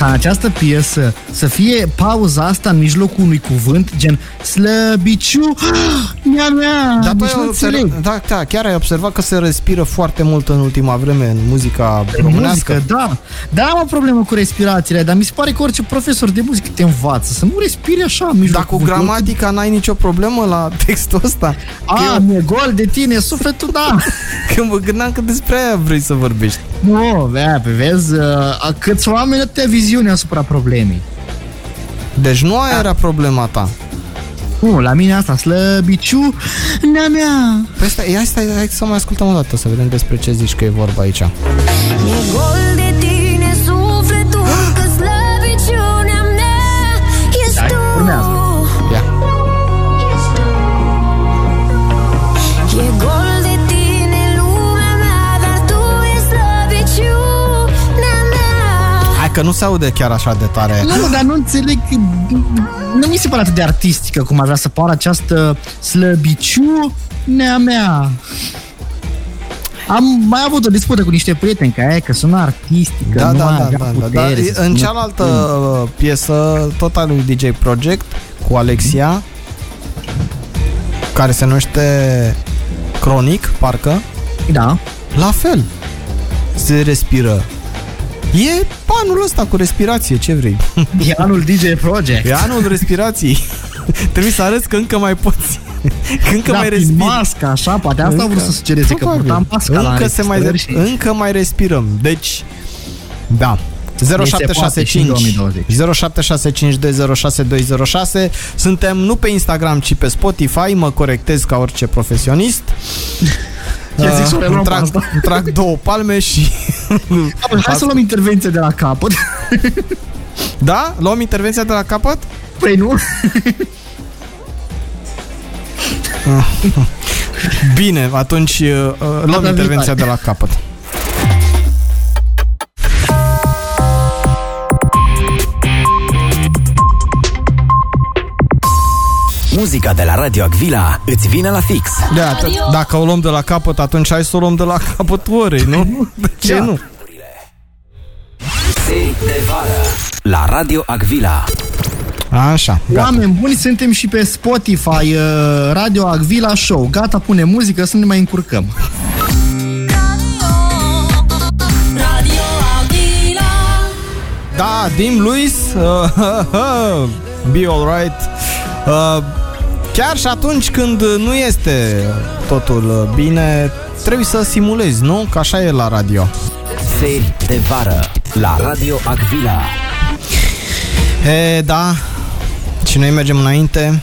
ca în această piesă să fie pauza asta în mijlocul unui cuvânt, gen slăbiciu, mea mea, Dar tu deci ai nu înțeleg. observat, da, da, chiar ai observat că se respiră foarte mult în ultima vreme în muzica În românească. muzică, da. Da, am o problemă cu respirațiile, dar mi se pare că orice profesor de muzică te învață să nu respiri așa în mijlocul Dar cu cuvântului. gramatica n-ai nicio problemă la textul ăsta? Că A, eu, mi-e gol de tine, sufletul, da. că mă gândeam că despre aia vrei să vorbești. Nu, bea, pe vezi, uh, câți oameni atâtea viziune asupra problemei. Deci nu aia era problema ta. Nu, la mine asta, slăbiciu, nea mea. Păi stai, ia stai, hai să mai ascultăm o dată, să vedem despre ce zici că e vorba aici. E gol că nu se aude chiar așa de tare. Nu, dar nu înțeleg, nu mi se pare atât de artistică cum ar vrea să pară această slăbiciu, nea mea. Am mai avut o dispută cu niște prieteni ca aia, că sună artistică, Da, nu da, mai da, avea da, da, putere. da. să În spună- cealaltă uh, piesă, tot al lui DJ Project, cu Alexia, care se numește Cronic, parcă, Da. la fel. Se respiră. E panul ăsta cu respirație, ce vrei? E anul DJ Project. E anul respirației. Trebuie să arăți că încă mai poți. Că încă da, mai prin respiri. mască, așa, poate asta a vrut să sugereze, că Probabil. purta masca la încă, se mai, înregistrări și... încă mai respirăm. Deci, da. se poate și în 2020. 0765 Suntem nu pe Instagram, ci pe Spotify. Mă corectez ca orice profesionist. Chiar zic să o Uh, reluăm îmi pe trag, asta. îmi trag două palme și... Hai să luăm intervenție de la capăt. Da? Luăm intervenția de la capăt? Păi nu? Bine, atunci uh, uh, luăm Data intervenția viitoare. de la capăt. Muzica de la Radio Agvila îți vine la fix. Da, t- dacă o luăm de la capăt, atunci hai să o luăm de la capătul orei, nu? De ce Da. nu? Seri de vară la Radio Agvila. Așa, gata. Oameni buni, suntem și pe Spotify, uh, Radio Agvila Show. Gata, pune muzică să nu ne mai încurcăm. Radio Avila Da, Dim Luis, uh, be alright. Uh, chiar și atunci când nu este totul uh, bine, trebuie să simulezi, nu? Că așa e la radio. Seri de vară la Radio Agvila. E, da, și noi mergem înainte.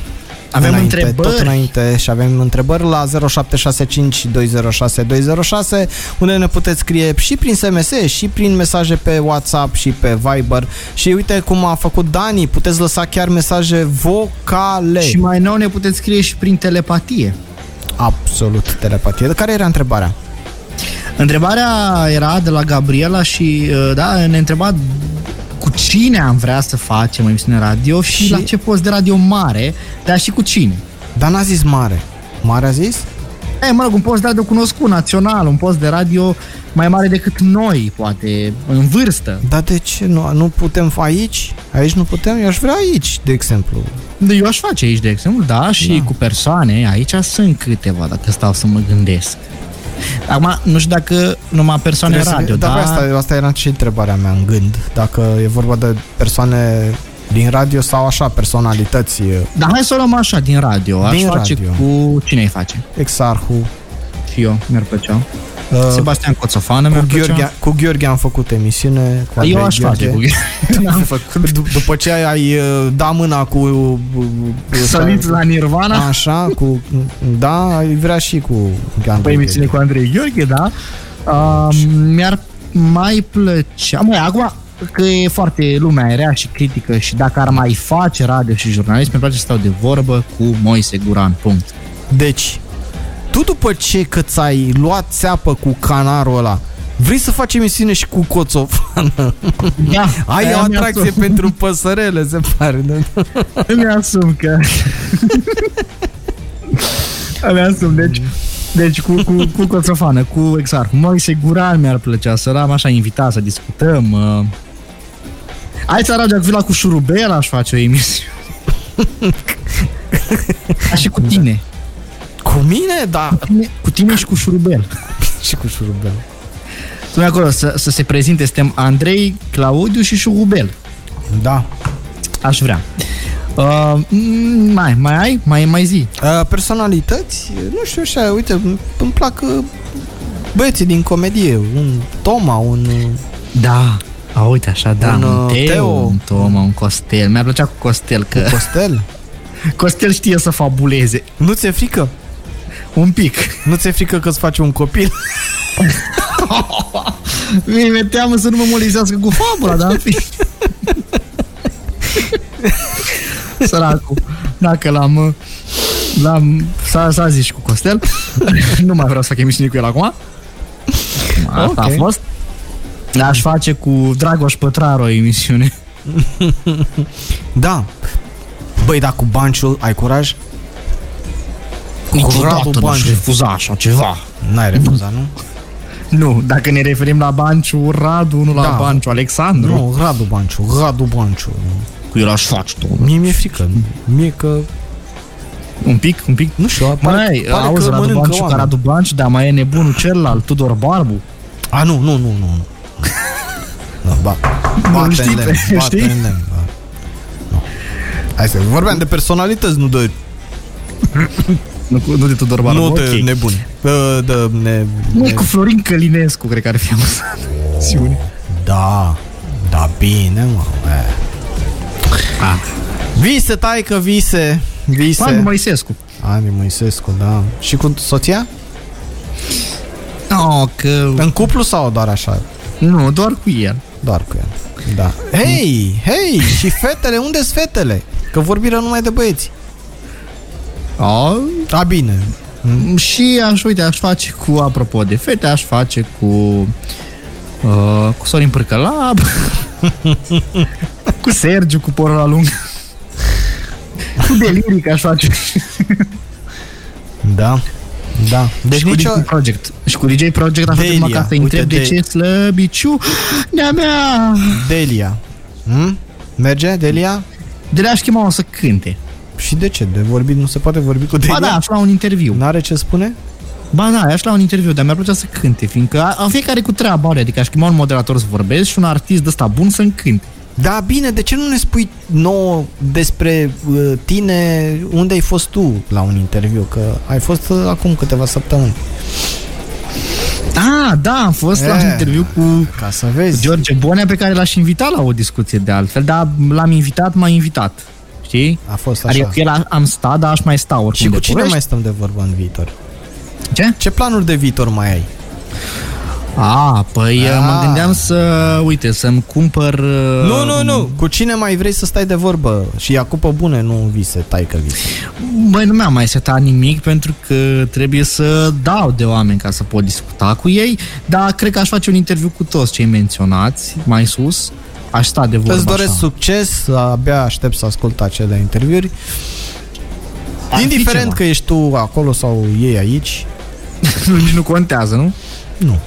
Avem înainte, întrebări. Tot înainte și avem întrebări la 0765 206 206 unde ne puteți scrie și prin SMS și prin mesaje pe WhatsApp și pe Viber și uite cum a făcut Dani, puteți lăsa chiar mesaje vocale. Și mai nou ne puteți scrie și prin telepatie. Absolut telepatie. De care era întrebarea? Întrebarea era de la Gabriela și uh, da, ne întreba cu cine am vrea să facem o emisiune radio și, Și- la ce post de radio mare, dar și cu cine. Dar n-a zis mare. Mare a zis? E, mă rog, un post de radio cunoscut, național, un post de radio mai mare decât noi, poate, în vârstă. Dar de ce nu, nu putem aici? Aici nu putem? Eu aș vrea aici, de exemplu. Eu aș face aici, de exemplu, da, și Da. cu persoane, aici sunt câteva, dacă stau să mă gândesc. Acum, nu știu dacă numai persoane Trebuie să- radio, da, da? Asta, asta era și întrebarea mea în gând. Dacă e vorba de persoane din radio sau așa, personalități. Dar hai să o luăm așa, din radio. Aș Din face radio. cu... Cine îi face? Exarhu. Și eu, mi-ar plăcea. Uh, Sebastian Coțofană cu, mi-ar Gheorghe, plăcea. cu Gheorghe am făcut emisiune. Cu Andrei Eu aș face cu N-am făcut. D- după ce ai uh, da mâna cu... uh, Săliți la Nirvana. Așa, cu... Da, ai vrea și cu Pe Andrei emisiune Gheorghe. cu Andrei Gheorghe, da. Uh, mi-ar mai plăcea... Măi, acum că e foarte lumea rea și critică și dacă ar mai face radio și jurnalist, mi-ar place să stau de vorbă cu Moise Guran, punct. Deci, tu după ce că ți-ai luat țeapă cu canarul ăla, vrei să faci emisiune și cu coțofană? Da, Ai o aia atracție mi-asum. pentru păsărele, se pare. Da? Îmi asum că... Îmi asum, deci... Deci cu, cu, cu Coțofană, cu exact, Moise Guran mi-ar plăcea să l-am așa invitat să discutăm. Uh. Aici la Radio Vila cu Șurubel aș face o emisiune. Ca și cu tine. Cu mine? Da. Cu tine, cu tine și cu Șurubel. Și cu șurubel. Noi acolo să, să se prezinte, suntem Andrei, Claudiu și Șurubel. Da. Aș vrea. Uh, mm, mai, mai ai? Mai, mai zi. Uh, personalități? Nu știu așa, uite, îmi- îmi plac uh, băieții din comedie. Un Toma, un... uh, Da. A, uite așa, da, Un, un, uh, Teo, Teo. un Toma, un Costel. Mi-ar plăcea cu Costel, că Costel. Costel știe să fabuleze. Nu ți-e frică? Un pic. Nu ți-e frică că îți faci un copil? Mi-e teamă să nu mă molizească cu fabula, dar în fi. Săracul. Dacă l-am... L-am... S-a, s-a zis și cu Costel. nu mai vreau să fac emisiune cu el acum. Asta Ok. a fost. Aș face cu Dragoș Pătraru o emisiune. Da. Băi, dar cu banciul ai curaj? Cu Niciodată ratul n-aș banciul. refuza așa ceva. N-ai refuzat, nu? Nu, dacă ne referim la Banciu Radu, nu la Da. Banciu Alexandru. Nu, Radu Banciu, Radu Banciu. Cu el aș face tu. Mie mi-e frică. Mie că, Un pic, un pic. nu știu, pare, Mai, pare auzi, că Radu mănâncă Banciu, ca oameni. Radu Banciu, dar mai e nebunul celălalt, Tudor Barbu. A, nu, nu, nu, nu. Da, ba, Nu bate știi, în lemn, bate știi? în lemn, da. Nu. Hai să vorbeam de personalități, nu de, Nu, cu- nu de Tudor Barbu, nu ok. de nebuni. De, de ne, Nu, ne, cu Florin Călinescu, cred că ar fi amuzant. Siune. da, da, bine, mă. E. Ah. Vise, taică, vise, vise. Andu Moisescu. Ani Moisescu, da. Și cu soția? No, că... În cuplu sau doar așa? Nu, doar cu el. Doar cu el. Da. Hei, hei, și fetele, unde sunt fetele? Că vorbiră numai de băieți. Oh, A, bine. și aș, uite, aș face cu, apropo de fete, aș face cu uh, cu Sorin Pârcălab, cu Sergiu, cu Porola Lung, cu Deliric aș face Da. Da. Deci și cu nicio... DJ Project. Și cu DJ Project aș face Delia, numai ca să uite, întreb de de- ce slăbiciu de-a mea. Delia. Hmm? Merge, Delia? De le-aș chema o să cânte. Și de ce? De vorbit nu se poate vorbi cu Delia? Ba da, aș lua un interviu. N-are ce spune? Ba da, aș lua un interviu, dar mi-ar plăcea să cânte, fiindcă a, a fiecare cu treaba are, adică aș chema un moderator să vorbesc și un artist de ăsta bun să-mi cânte. Da, bine, de ce nu ne spui nouă despre uh, tine, unde ai fost tu la un interviu? Că ai fost uh, acum câteva săptămâni. Ah, da, am fost la E. un interviu cu Ca să vezi. George Bonea pe care l-aș invita la o discuție de altfel, dar l-am invitat, m-a invitat. Știi? A fost așa. Adică cu el a- am stat, dar aș mai sta oricum și cu de cine povești. mai stăm de vorbă în viitor? Ce? Ce planuri de viitor mai ai? A, păi Ah. mă gândeam să, uite, să-mi cumpăr... Nu, nu, nu. Cu cine mai vrei să stai de vorbă? Și Iacupă bune, nu vise, taică vise. Băi, nu mi-am mai setat nimic pentru că trebuie să dau de oameni ca să pot discuta cu ei, dar cred că aș face un interviu cu toți cei menționați mai sus. Aș sta de vorbă Îți doresc așa. succes, abia aștept să ascult acele interviuri. Ar fi Indiferent ceva. că ești tu acolo sau ei aici, Nu, nici nu contează, nu? nu.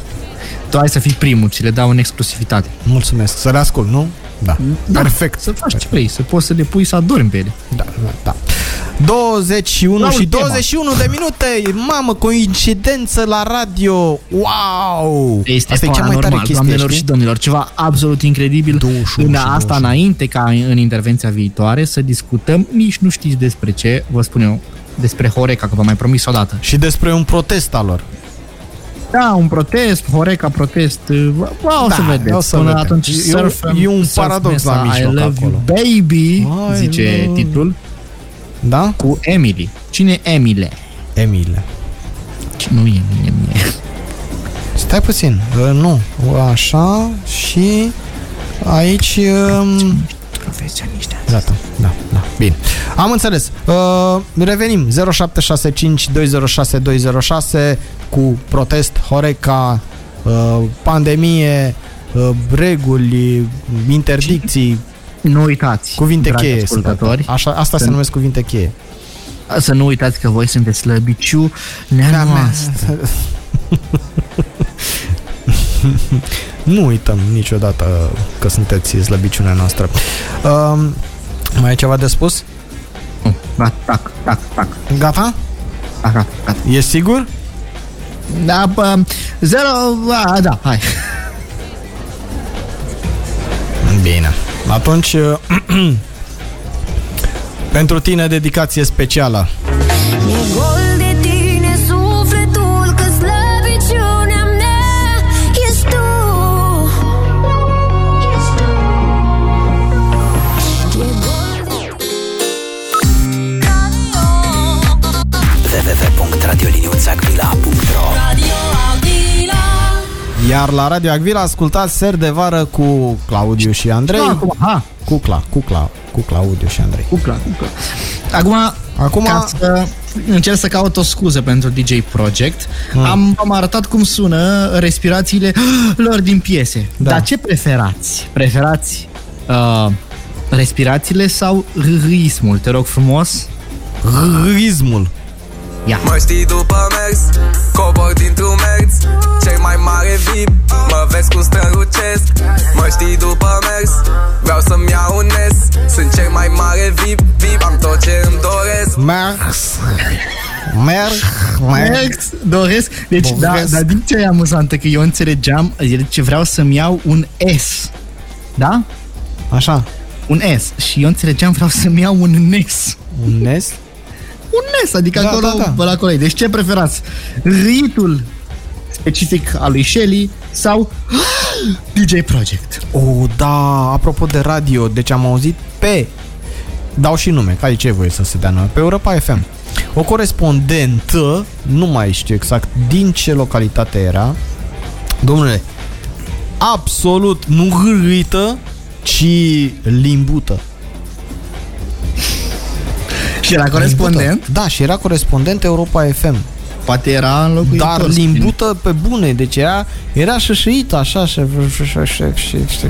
Tu ai să fii primul și le dau în exclusivitate. Mulțumesc. Să le ascult, nu? Da. Da, Perfect. Să faci ce vrei, să poți să le pui să adormi pe ele. Da, da, da. 21 La și ultima. 21 de minute. Mamă, coincidență la radio. Wow! Este Asta e cea mai tare chestie, doamnelor știi? și domnilor, ceva absolut incredibil. 21 în și asta 21. înainte ca în intervenția viitoare să discutăm, nici nu știți despre ce, vă spun eu, despre Horeca, că v-am mai promis odată. Și despre un protest al lor. Da, un protest, Horeca protest, o Da, să vedeți. o să Până vedem. atunci E un- surfăm, e un surf paradox la mesa, mijloc I love acolo. you, baby, I zice love- titlul, Da? cu Emily. Cine e Emile? Emile. Ce nu e Emile. Stai puțin. Uh, nu. Așa și aici... Um... Profesioniști. Gata, da, da, bine. Am înțeles. Uh, revenim. 0765 206 206 cu protest, Horeca, uh, pandemie, uh, reguli, interdicții, Nu uitați, cuvinte dragi cheie. ascultători, Așa, asta se Să- numesc cuvinte cheie. să nu uitați că voi sunteți slăbiciu nea noastră. Nu uităm niciodată că sunteți slăbiciunea noastră. Uh, mai ai ceva de spus? Nu, da, tac, tac, tac, Gata? tac, tac, tac. E sigur? Da, bă, zero, a, da, hai. Bine. Atunci, uh, pentru tine dedicație specială. E gol Iar la Radio Agvila ascultați Ser de Vară cu Claudiu și Andrei. Acum, ha, Cucla, Cucla, cu Claudiu și Andrei. cucla, cucla. Acum, Acum, ca să încerc să caut o scuză pentru DJ Project, am, am arătat cum sună respirațiile lor din piese. Da. Dar ce preferați? Preferați uh, respirațiile sau râismul? Te rog frumos. ritmul. Ia. Mă știi după mers Cobor dintr-un merț Cei mai mare vezi cum strălucesc Mă știi după mers Vreau să-mi iau un NES Sunt cel mai mare VIP, VIP Am tot ce îmi doresc Mers. Merg. Merg. Merg, doresc. Deci, da, Doresc. dar din ce e amuzantă, că eu înțelegeam, deci vreau să-mi iau un S. Da? Așa. Un S. Și eu înțelegeam, vreau să-mi iau un NES. Un NES? Un NES, adică Da, acolo, da, da. da, acolo. e. Deci ce preferați? Ritul specific al lui Shelly sau DJ Project? O, da, apropo de radio, deci am auzit pe, dau și nume, care ce e voie să se dea nume, pe Europa FM. O corespondentă, nu mai știu exact din ce localitate era, domnule, absolut nu hârâită, ci limbută. Și era corespondent? Limbută. Da, și era corespondent Europa FM. Poate era în locul Dar limbută pe bune, deci era, era șășăită așa și și și și și și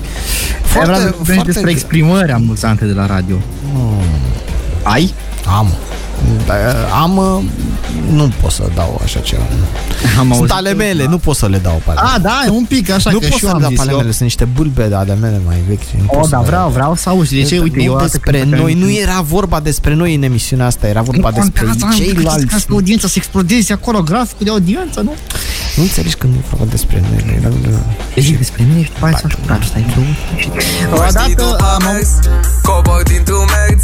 Foarte, foarte, foarte despre exprimări amuzante de la radio. Ai? Am. Da, Am, uh, nu pot să dau așa ceva. Am Sunt auzit ale că- mele, nu pot să le dau pe ale A, da, e un pic așa Nu că pot și să eu le am dau pe zis ale eu. mele, sunt niște bulbe de ale mele mai vechi. nu pot O, să da, le vreau, dau. vreau să auzi. De ce? Uite, nu eu odată despre când noi, făceam- nu era vorba despre noi în emisiunea asta, era vorba despre ceilalți. Ca să audiența să explodeze acolo, graficul de audiență, nu? Nu înțelegi când nu e vorba despre noi. Era... Zic despre mine și după aia să ascultați, stai că... Mă știi Odată după am mers Cobor dintr-un merț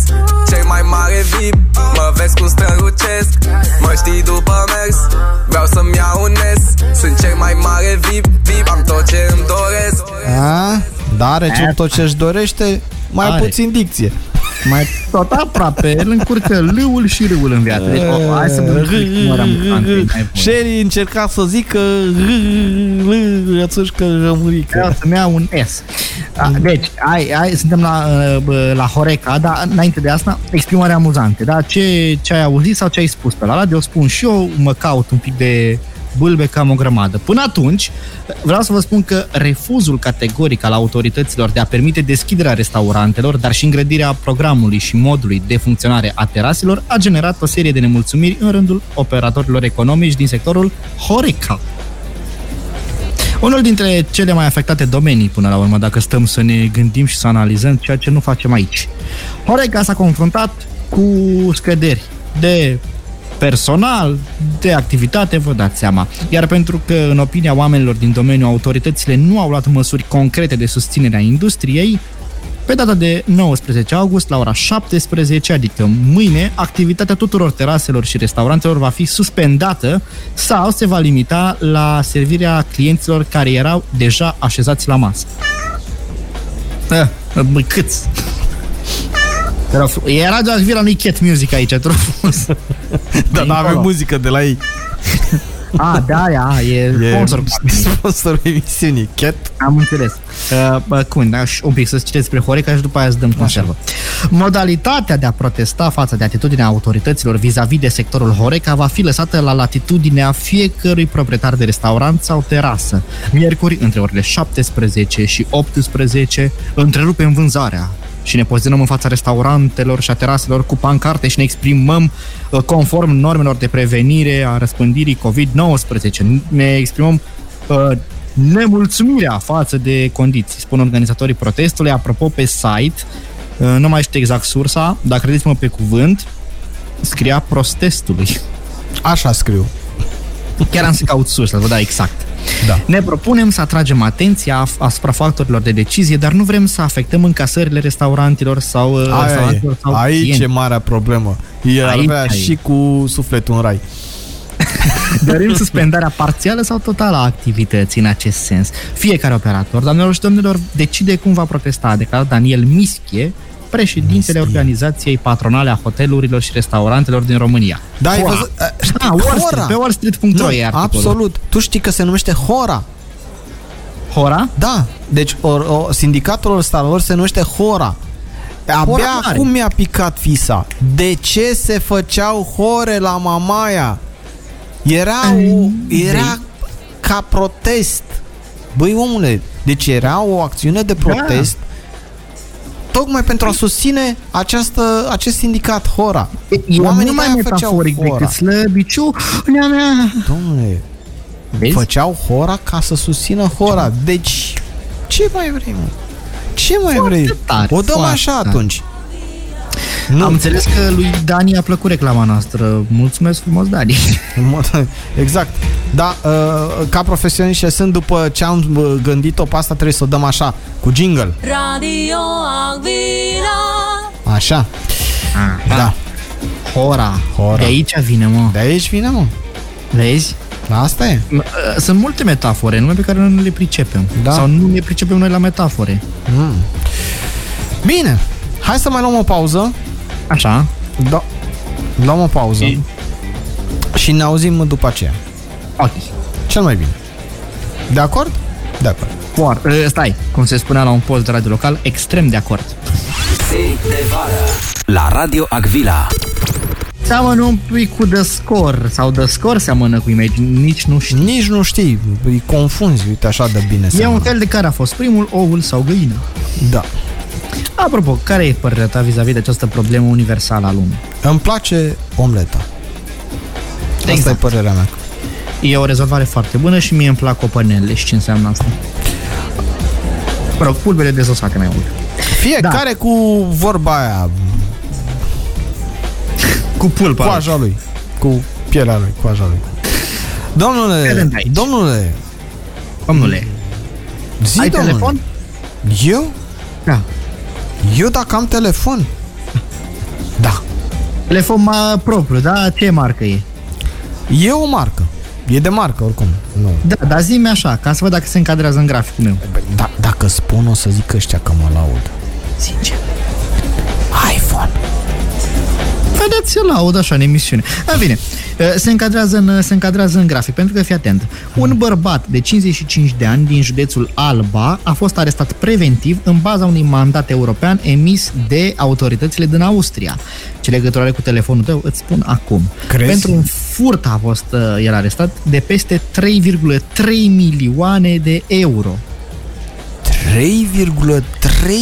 Cel mai mare VIP Mă vezi cum strălucesc Mă știi după mers Vreau să-mi iau un NES Sunt cel mai mare VIP, VIP Am tot ce îmi doresc A? Da, are ce tot ce-și dorește, mai Are. puțin dicție. Mai tot aproape, el încurcă lâul și râul în viață. Deci, o, hai să vă Sherry încerca să zică atunci că rămurică. Vreau să-mi iau un S. A, Deci, hai, hai, suntem la, uh, bă, la Horeca, dar înainte de asta, exprimări amuzante. Da? Ce, ce ai auzit sau ce ai spus pe la radio, spun și eu, mă caut un pic de bâlbe cam o grămadă. Până atunci, vreau să vă spun că refuzul categoric al autorităților de a permite deschiderea restaurantelor, dar și îngrădirea programului și modului de funcționare a teraselor, a generat o serie de nemulțumiri în rândul operatorilor economici din sectorul Horeca. Unul dintre cele mai afectate domenii, până la urmă, dacă stăm să ne gândim și să analizăm ceea ce nu facem aici. Horeca s-a confruntat cu scăderi de personal, de activitate, vă dați seama. Iar pentru că, în opinia oamenilor din domeniu, autoritățile nu au luat măsuri concrete de susținere a industriei, pe data de 19 august, la ora 17, adică mâine, activitatea tuturor teraselor și restaurantelor va fi suspendată sau se va limita la servirea clienților care erau deja așezați la masă. Eh, bă, câți? Te rog frumos. E Radio Acvila, nu-i Cat Music aici, te rog frumos. Dar nu avem muzică de la ei. A, da, aia, e sponsor. E sponsorul emisiunii. Cat. Am înțeles. Uh, bă, cum, da, și un pic să citeți despre Horeca și după aia îți dăm conservă. Modalitatea de a protesta față de atitudinea autorităților vis-a-vis de sectorul Horeca va fi lăsată la latitudinea fiecărui proprietar de restaurant sau terasă. Miercuri, între orele 17 și 18, întrerupem vânzarea și ne poziționăm în fața restaurantelor și a teraselor cu pancarte și ne exprimăm uh, conform normelor de prevenire a răspândirii COVID-19. Ne exprimăm uh, nemulțumirea față de condiții, spun organizatorii protestului. Apropo, pe site, uh, nu mai știu exact sursa, dar credeți-mă pe cuvânt, scria protestului. Așa scriu. Chiar am să caut sursa, vă da exact. Da. Ne propunem să atragem atenția asupra factorilor de decizie, dar nu vrem să afectăm încasările restaurantelor sau uh, Aia e. restaurantelor sau Aici e clienți. marea problemă. El Aici avea ai. și cu sufletul în rai. Dorim suspendarea parțială sau totală a activității în acest sens. Fiecare operator, doamnelor și domnilor, decide cum va protesta, a declarat Daniel Mischie, președintele organizației patronale a hotelurilor și restaurantelor din România. Da, ai Hora. văzut? a, Știi, Ah, Wall Street, Hora. pe wallstreet.ro Nu, e articolul. absolut. Tu știi că se numește Hora. Hora? Da, deci o, o, sindicatul restaurantelor se numește Hora. Abia Hora mare. acum mi-a picat fisa. De ce se făceau hore la Mamaia? Era, o, era ca protest. Băi, omule, deci era o acțiune de protest tocmai pentru a susține această, acest sindicat Hora. E Oamenii mult mai de-aia făceau metaforic Hora. decât slăbiciu. Nea mea. Domnule, Vezi? Făceau hora ca să susțină hora. Deci, ce mai vrei, mă? Ce mai Foarte vrei? tare, o dăm foarte așa tare. atunci. Nu. Am înțeles că lui Dani a plăcut reclama noastră. Mulțumesc frumos, Dani. În mod- Exact. Da, uh, ca profesioniști ce sunt, după ce am uh, gândit-o pe asta, trebuie să o dăm așa, cu jingle. Radio Agvila Așa. Ah, Da. Hora. Hora. De aici vine, mă. De aici vine, mă. Vezi? Asta e. M- uh, Sunt multe metafore, numai pe care noi nu le pricepem. Da. Sau nu le pricepem noi la metafore. Bine. Hai să mai luăm o pauză. Așa. Da. Luăm o pauză. Și- Și ne auzim după aceea. Ok. Cel mai bine. De acord? De acord. Foarte. Uh, Stai, cum se spunea la un post de radio local, extrem de acord. Zi de vară La Radio Agvila Seamănă un pic cu The Score, sau The Score seamănă cu Imagine, nici nu știu. Nici nu știi, îi confunzi, uite așa de bine E un seamănă. fel de care a fost primul, oul sau găina. Da. Apropo, care e părerea ta vis-a-vis de această problemă universală a lumii? Îmi place omleta. Asta Exact. e părerea mea. E o rezolvare foarte bună și mie îmi plac copănelele și ce înseamnă asta. Mă rog, pulbele dezosate mai mult. Fiecare da. cu vorba aia, Cu pulpa. coaja lui, cu pielea lui, coaja lui. Domnule, Credem de aici. domnule, Domnule, zi, ai domnule. telefon? Eu? Da. Eu dacă am telefon? Da. Telefon mai propriu, da? Ce marcă e? E o marcă. E de marcă oricum. Nu. Da, dar zi-mi așa, ca să văd dacă se încadrează în graficul meu. Da, dacă spun o să zic ăștia că mă laud. Sincer. iPhone. Vedeți, se laud așa în emisiune. În bine, se încadrează în, se încadrează în grafic, pentru că fii atent. Un bărbat de 55 de ani din județul Alba a fost arestat preventiv în baza unui mandat european emis de autoritățile din Austria. Ce legătură are cu telefonul tău, îți spun acum. Crezi? Pentru un furt a fost uh, el arestat de peste 3,3 milioane de euro. 3,3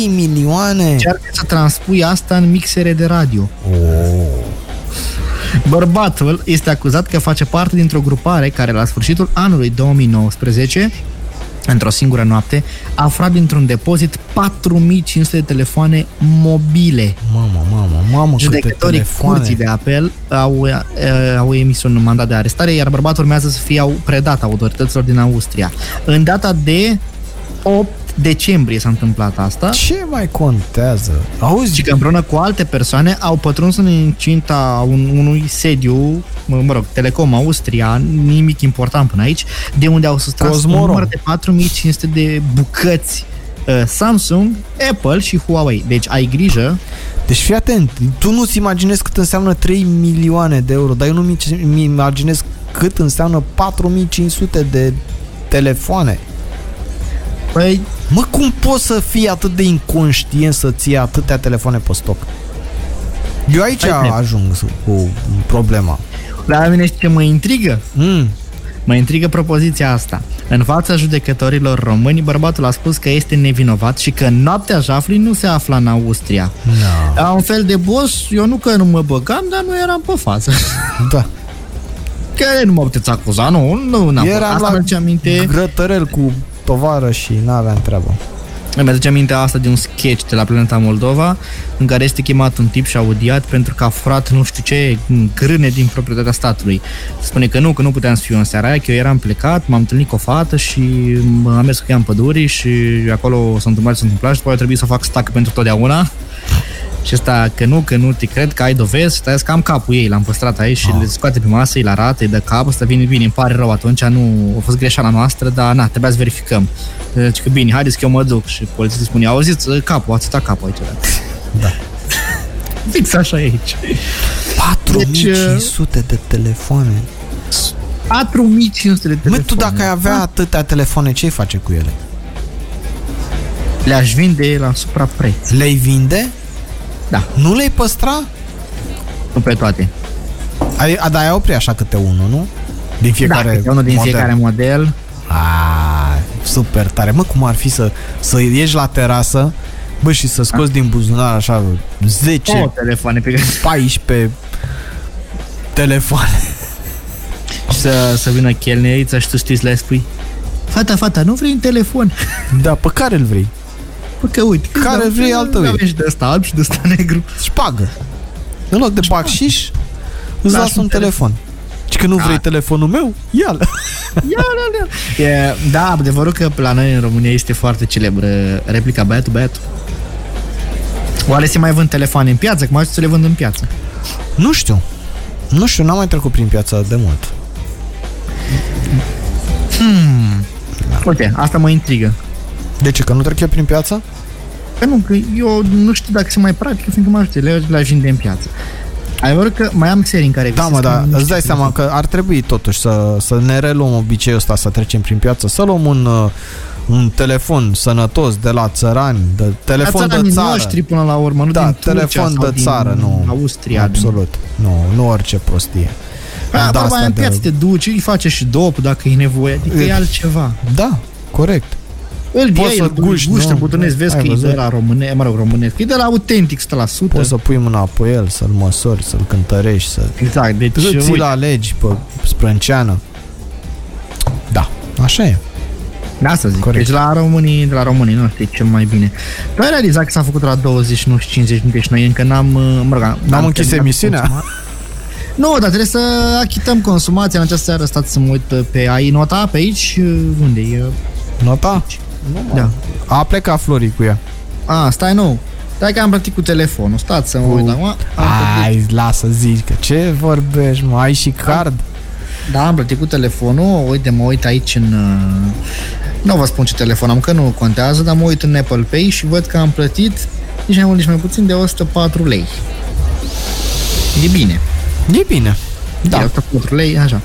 milioane. Încearcă să transpui asta în mixere de radio. Oh. Bărbatul este acuzat că face parte dintr-o grupare care la sfârșitul anului 2019 într-o singură noapte, a aflat dintr-un depozit 4500 de telefoane mobile. Mamă, mamă, mamă, câte Judecătorii telefoane. curții de apel au, uh, au emis un mandat de arestare, iar bărbatul urmează să fie au- predat autorităților din Austria. În data de 8 decembrie s-a întâmplat asta. Ce mai contează? Auzi, Și că împreună cu alte persoane au pătruns în incinta un, unui sediu, mă, mă rog, Telecom Austria, nimic important până aici, de unde au sustras Cosmorom. un număr de 4500 de bucăți uh, Samsung, Apple și Huawei. Deci ai grijă, Deci fii atent, tu nu-ți imaginezi cât înseamnă 3 milioane de euro, dar eu nu mi imaginez cât înseamnă 4500 de telefoane. Păi, Mă, cum poți să fii atât de inconștient să ții atâtea telefoane pe stoc? Eu aici Hai, hai. ajung cu problema. la mine știi ce mă intrigă? Mm. Mă intrigă propoziția asta. În fața judecătorilor români, bărbatul a spus că este nevinovat și că noaptea jafului nu se afla în Austria. Da. La un fel de boss, eu nu că nu mă băgam, dar nu eram pe față. Da. Că nu mă puteți acuza, nu, nu, n-am Eram Asta la mi-aduce aminte, grătărel cu tovară și n-aveam treabă. îmi aduce aminte asta de un sketch de la Planeta Moldova, în care este chemat un tip și audiat pentru că a furat nu știu ce grâne din proprietatea statului. Spune că nu, că nu puteam să fiu în seara aia, că eu eram plecat, m-am întâlnit cu o fată și m- am mers cu ea în păduri și acolo s-a întâmplat ce s-a întâmplat și după aia a trebuit să fac stac pentru totdeauna. Și ăsta, că nu, că nu te cred, că ai dovezi, stai că am capul ei, l-am păstrat aici și le scoate pe masă, îi arată, îi dă cap, ăsta vine bine, îmi pare rău atunci, nu a fost greșeala noastră, dar na, trebuia să verificăm. Deci că bine, haideți că eu mă duc și polițistul spune, auziți, capul, ați uitat capul aici. Da. Fix așa e aici. 4500 de telefoane. 4500 de Mă, telefoane. tu dacă ai avea atâtea telefoane, ce-ai face cu ele? Le-aș vinde la suprapreț. Le-ai vinde? Da. Nu le-ai păstra? Nu pe toate. Ai, a, da, ai opri așa câte unul, nu? Din fiecare da, câte unul din model. fiecare model. A, super tare. Mă, cum ar fi să, să ieși la terasă, bă, și să scoți din buzunar așa 10, Două telefoane pe care... 14 telefoane. Și să, să vină chelnerița și tu știi să le spui Fata, fata, nu vrei un telefon? Da, pe care îl vrei? Bă, că uite, Care da, vrei al tău e? Avem și de ăsta alb și de ăsta negru. Și șpagă. În loc de bacșiș, îți Lași las un un telefon. Și că nu vrei Da. telefonul meu, ia-l. Ia, da, da. E, da, adevărul că la noi în România este foarte celebră replica băiatul, băiatul. Oare se mai vând telefoane în piață? Cum ai să le vând în piață? Nu știu. Nu știu, n-am mai trecut prin piața de mult. Uite, asta mă intrigă. De ce? Că nu trec eu prin piață? Că nu, că eu nu știu dacă se mai practică, fiindcă mă ajută, le le vinde în piață. Adevărul că mai am serii în care Da, mă, găsesc da, niște îți dai seama că ar trebui totuși să, să ne reluăm obiceiul ăsta, să trecem prin piață, să luăm un, uh, un telefon sănătos de la țărani, de telefon La de țăranii țară. noștri până la urmă, nu da, din Turcia telefon sau de din țară, nu. Austria. Absolut. Nu, nu orice prostie. Da, Da, vorba asta aia în de- piață te duci, îi face și dop dacă e nevoie, adică e altceva. Da, corect. Îl Poți iei, să îl guști, guști, nu? îl butonezi, vezi Ai că e văzut? de la române, mă rog, românesc, e de la autentic 100%. Poți să pui mâna pe el, să-l măsori, să-l cântărești, să Exact, deci ți-l uite, alegi pe sprânceană. Da, așa e. de asta zic, Corect. deci la românii, de la românii noștri e cel mai bine. Tu ai realizat că s-a făcut la 20, nu știu, 50 minute și noi încă n-am, uh, mă rog, n-am închis terminat emisiunea? consumat. Nu, dar trebuie să achităm consumația în această seară. Stați să mă uit pe ai nota pe aici. Unde e? Nota? Da. A plecat Flori cu ea. A, stai nou. Stai că am plătit cu telefonul. Stați să mă uit acum. Am plătit. Ai, lasă zici că ce vorbești, mă, ai și card? Da, am plătit cu telefonul. Uite, mă uit aici în... uh, Nu vă spun ce telefon am, că nu contează, dar mă uit în Apple Pay și văd că am plătit nici mai mult, nici mai puțin de 104 lei. E bine. E bine. Da. Da. 104 lei, așa.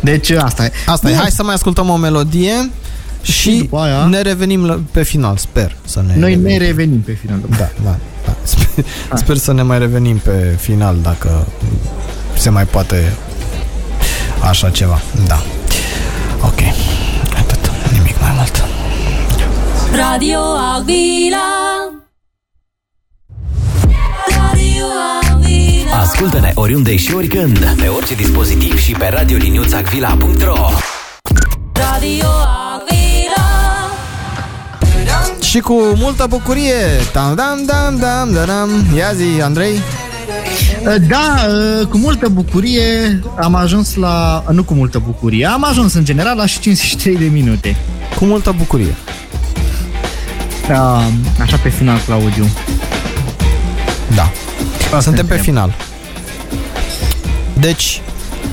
Deci asta e. Asta e, Bun. hai să mai ascultăm o melodie și după aia- ne revenim la- pe final, sper să ne Noi revenim. ne revenim pe final. Da, da, da. Sper, sper să ne mai revenim pe final dacă se mai poate așa ceva. Da. Ok. Atât. Nimic mai mult. Radio Avila Radio Avila Ascultă-ne oriunde și oricând, pe orice dispozitiv și pe radioliniuțacvila.ro Radio Avila Și cu multă bucurie. Dam, dam, dam, dam, dam, dam. Ia zi, Andrei. Da, cu multă bucurie am ajuns la... Nu cu multă bucurie, am ajuns în general la și 53 de minute. Cu multă bucurie. Uh, așa pe final, Claudiu. Da. Asta Suntem pe întreb. final. Deci,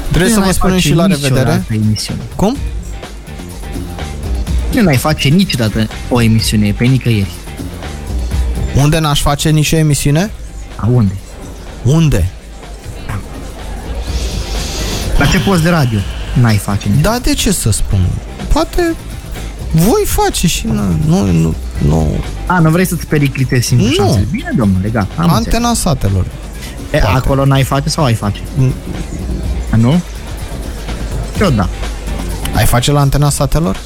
trebuie Nu să mai vă spunem face și la niciodată revedere. Emisiune. Cum? Nu mai face niciodată o emisiune pe nicăieri. Unde n-aș face nicio emisiune? A, unde? Unde? La ce post de radio? N-ai face nici. Da, de ce să spun? Poate voi face și nu, nu, nu, nu. A, nu vrei să-ți periclitezi singur Nu. șansele. Bine, domnule, gata. Am înțeles. Antena satelor. E, acolo n-ai face sau ai face? Mm. A, nu? Eu da. Ai face la antena satelor?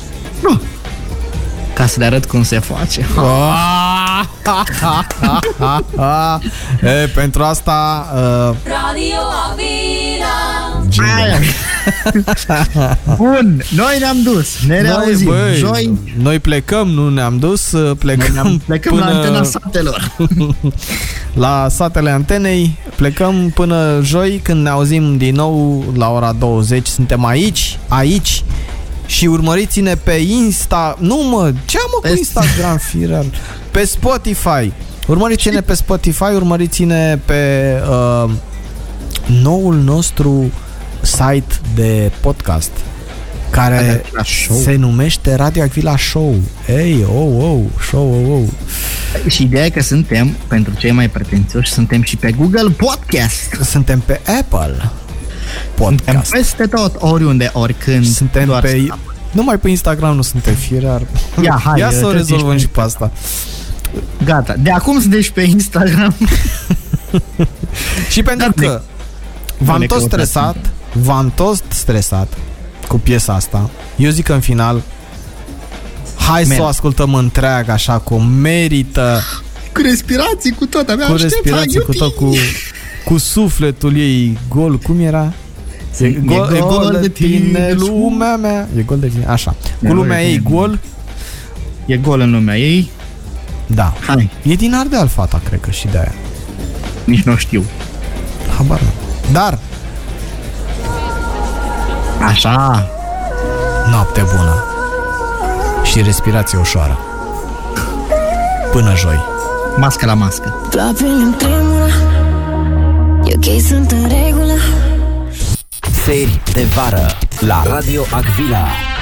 Nu. Ca să le arăt cum se face. e, pentru asta uh, Radio Avila Aia. Bun, noi ne-am dus, ne reauzim. băi, Joi noi plecăm, nu ne-am dus, uh, plecăm, ne-am, plecăm până la antena satelor. la satele antenei, plecăm până joi când ne auzim din nou la ora 20. Suntem aici, aici și urmăriți-ne pe Insta... Nu mă, ce am mă Pe- cu Instagram, firar? Pe Spotify. Urmăriți-ne pe Spotify, urmăriți-ne pe uh, noul nostru site de podcast care Radio Aquila Show. se numește Radio Aquila Show. Ei, oh, oh, show, oh, oh. Și ideea e că suntem, pentru cei mai pretențioși, suntem și pe Google Podcast. Suntem pe Apple Suntem Podcast. peste tot, oriunde, oricând. Suntem doar pe... să- Numai pe Instagram nu suntem firar. Ia, hai, Ia să o treci rezolvăm pe și pe asta. Gata, de acum suntem și pe Instagram. Și pentru Da, că v-am ne tot căutați stresat, v-am tot stresat cu piesa asta. Eu zic că în final hai să Merge. o ascultăm întreagă așa cum merită, cu respirații, cu tot, abia cu aștept, respirație, hai, cu tot, iubi! cu, cu sufletul ei gol. Cum era? E gol, e gol de tine, lumea mea. E gol de tine, așa. Cu E gol lumea de ei tine. gol, E gol în lumea ei? da. Hai, E din Ardeal fata, cred că și de aia. nici nu știu. Habar nu. Dar, Așa. noapte bună. Și respirație ușoară. Până joi. Mască la mască. Ploapele îmi tremură E ok, sunt în regulă Seri de vară la Radio Agvila.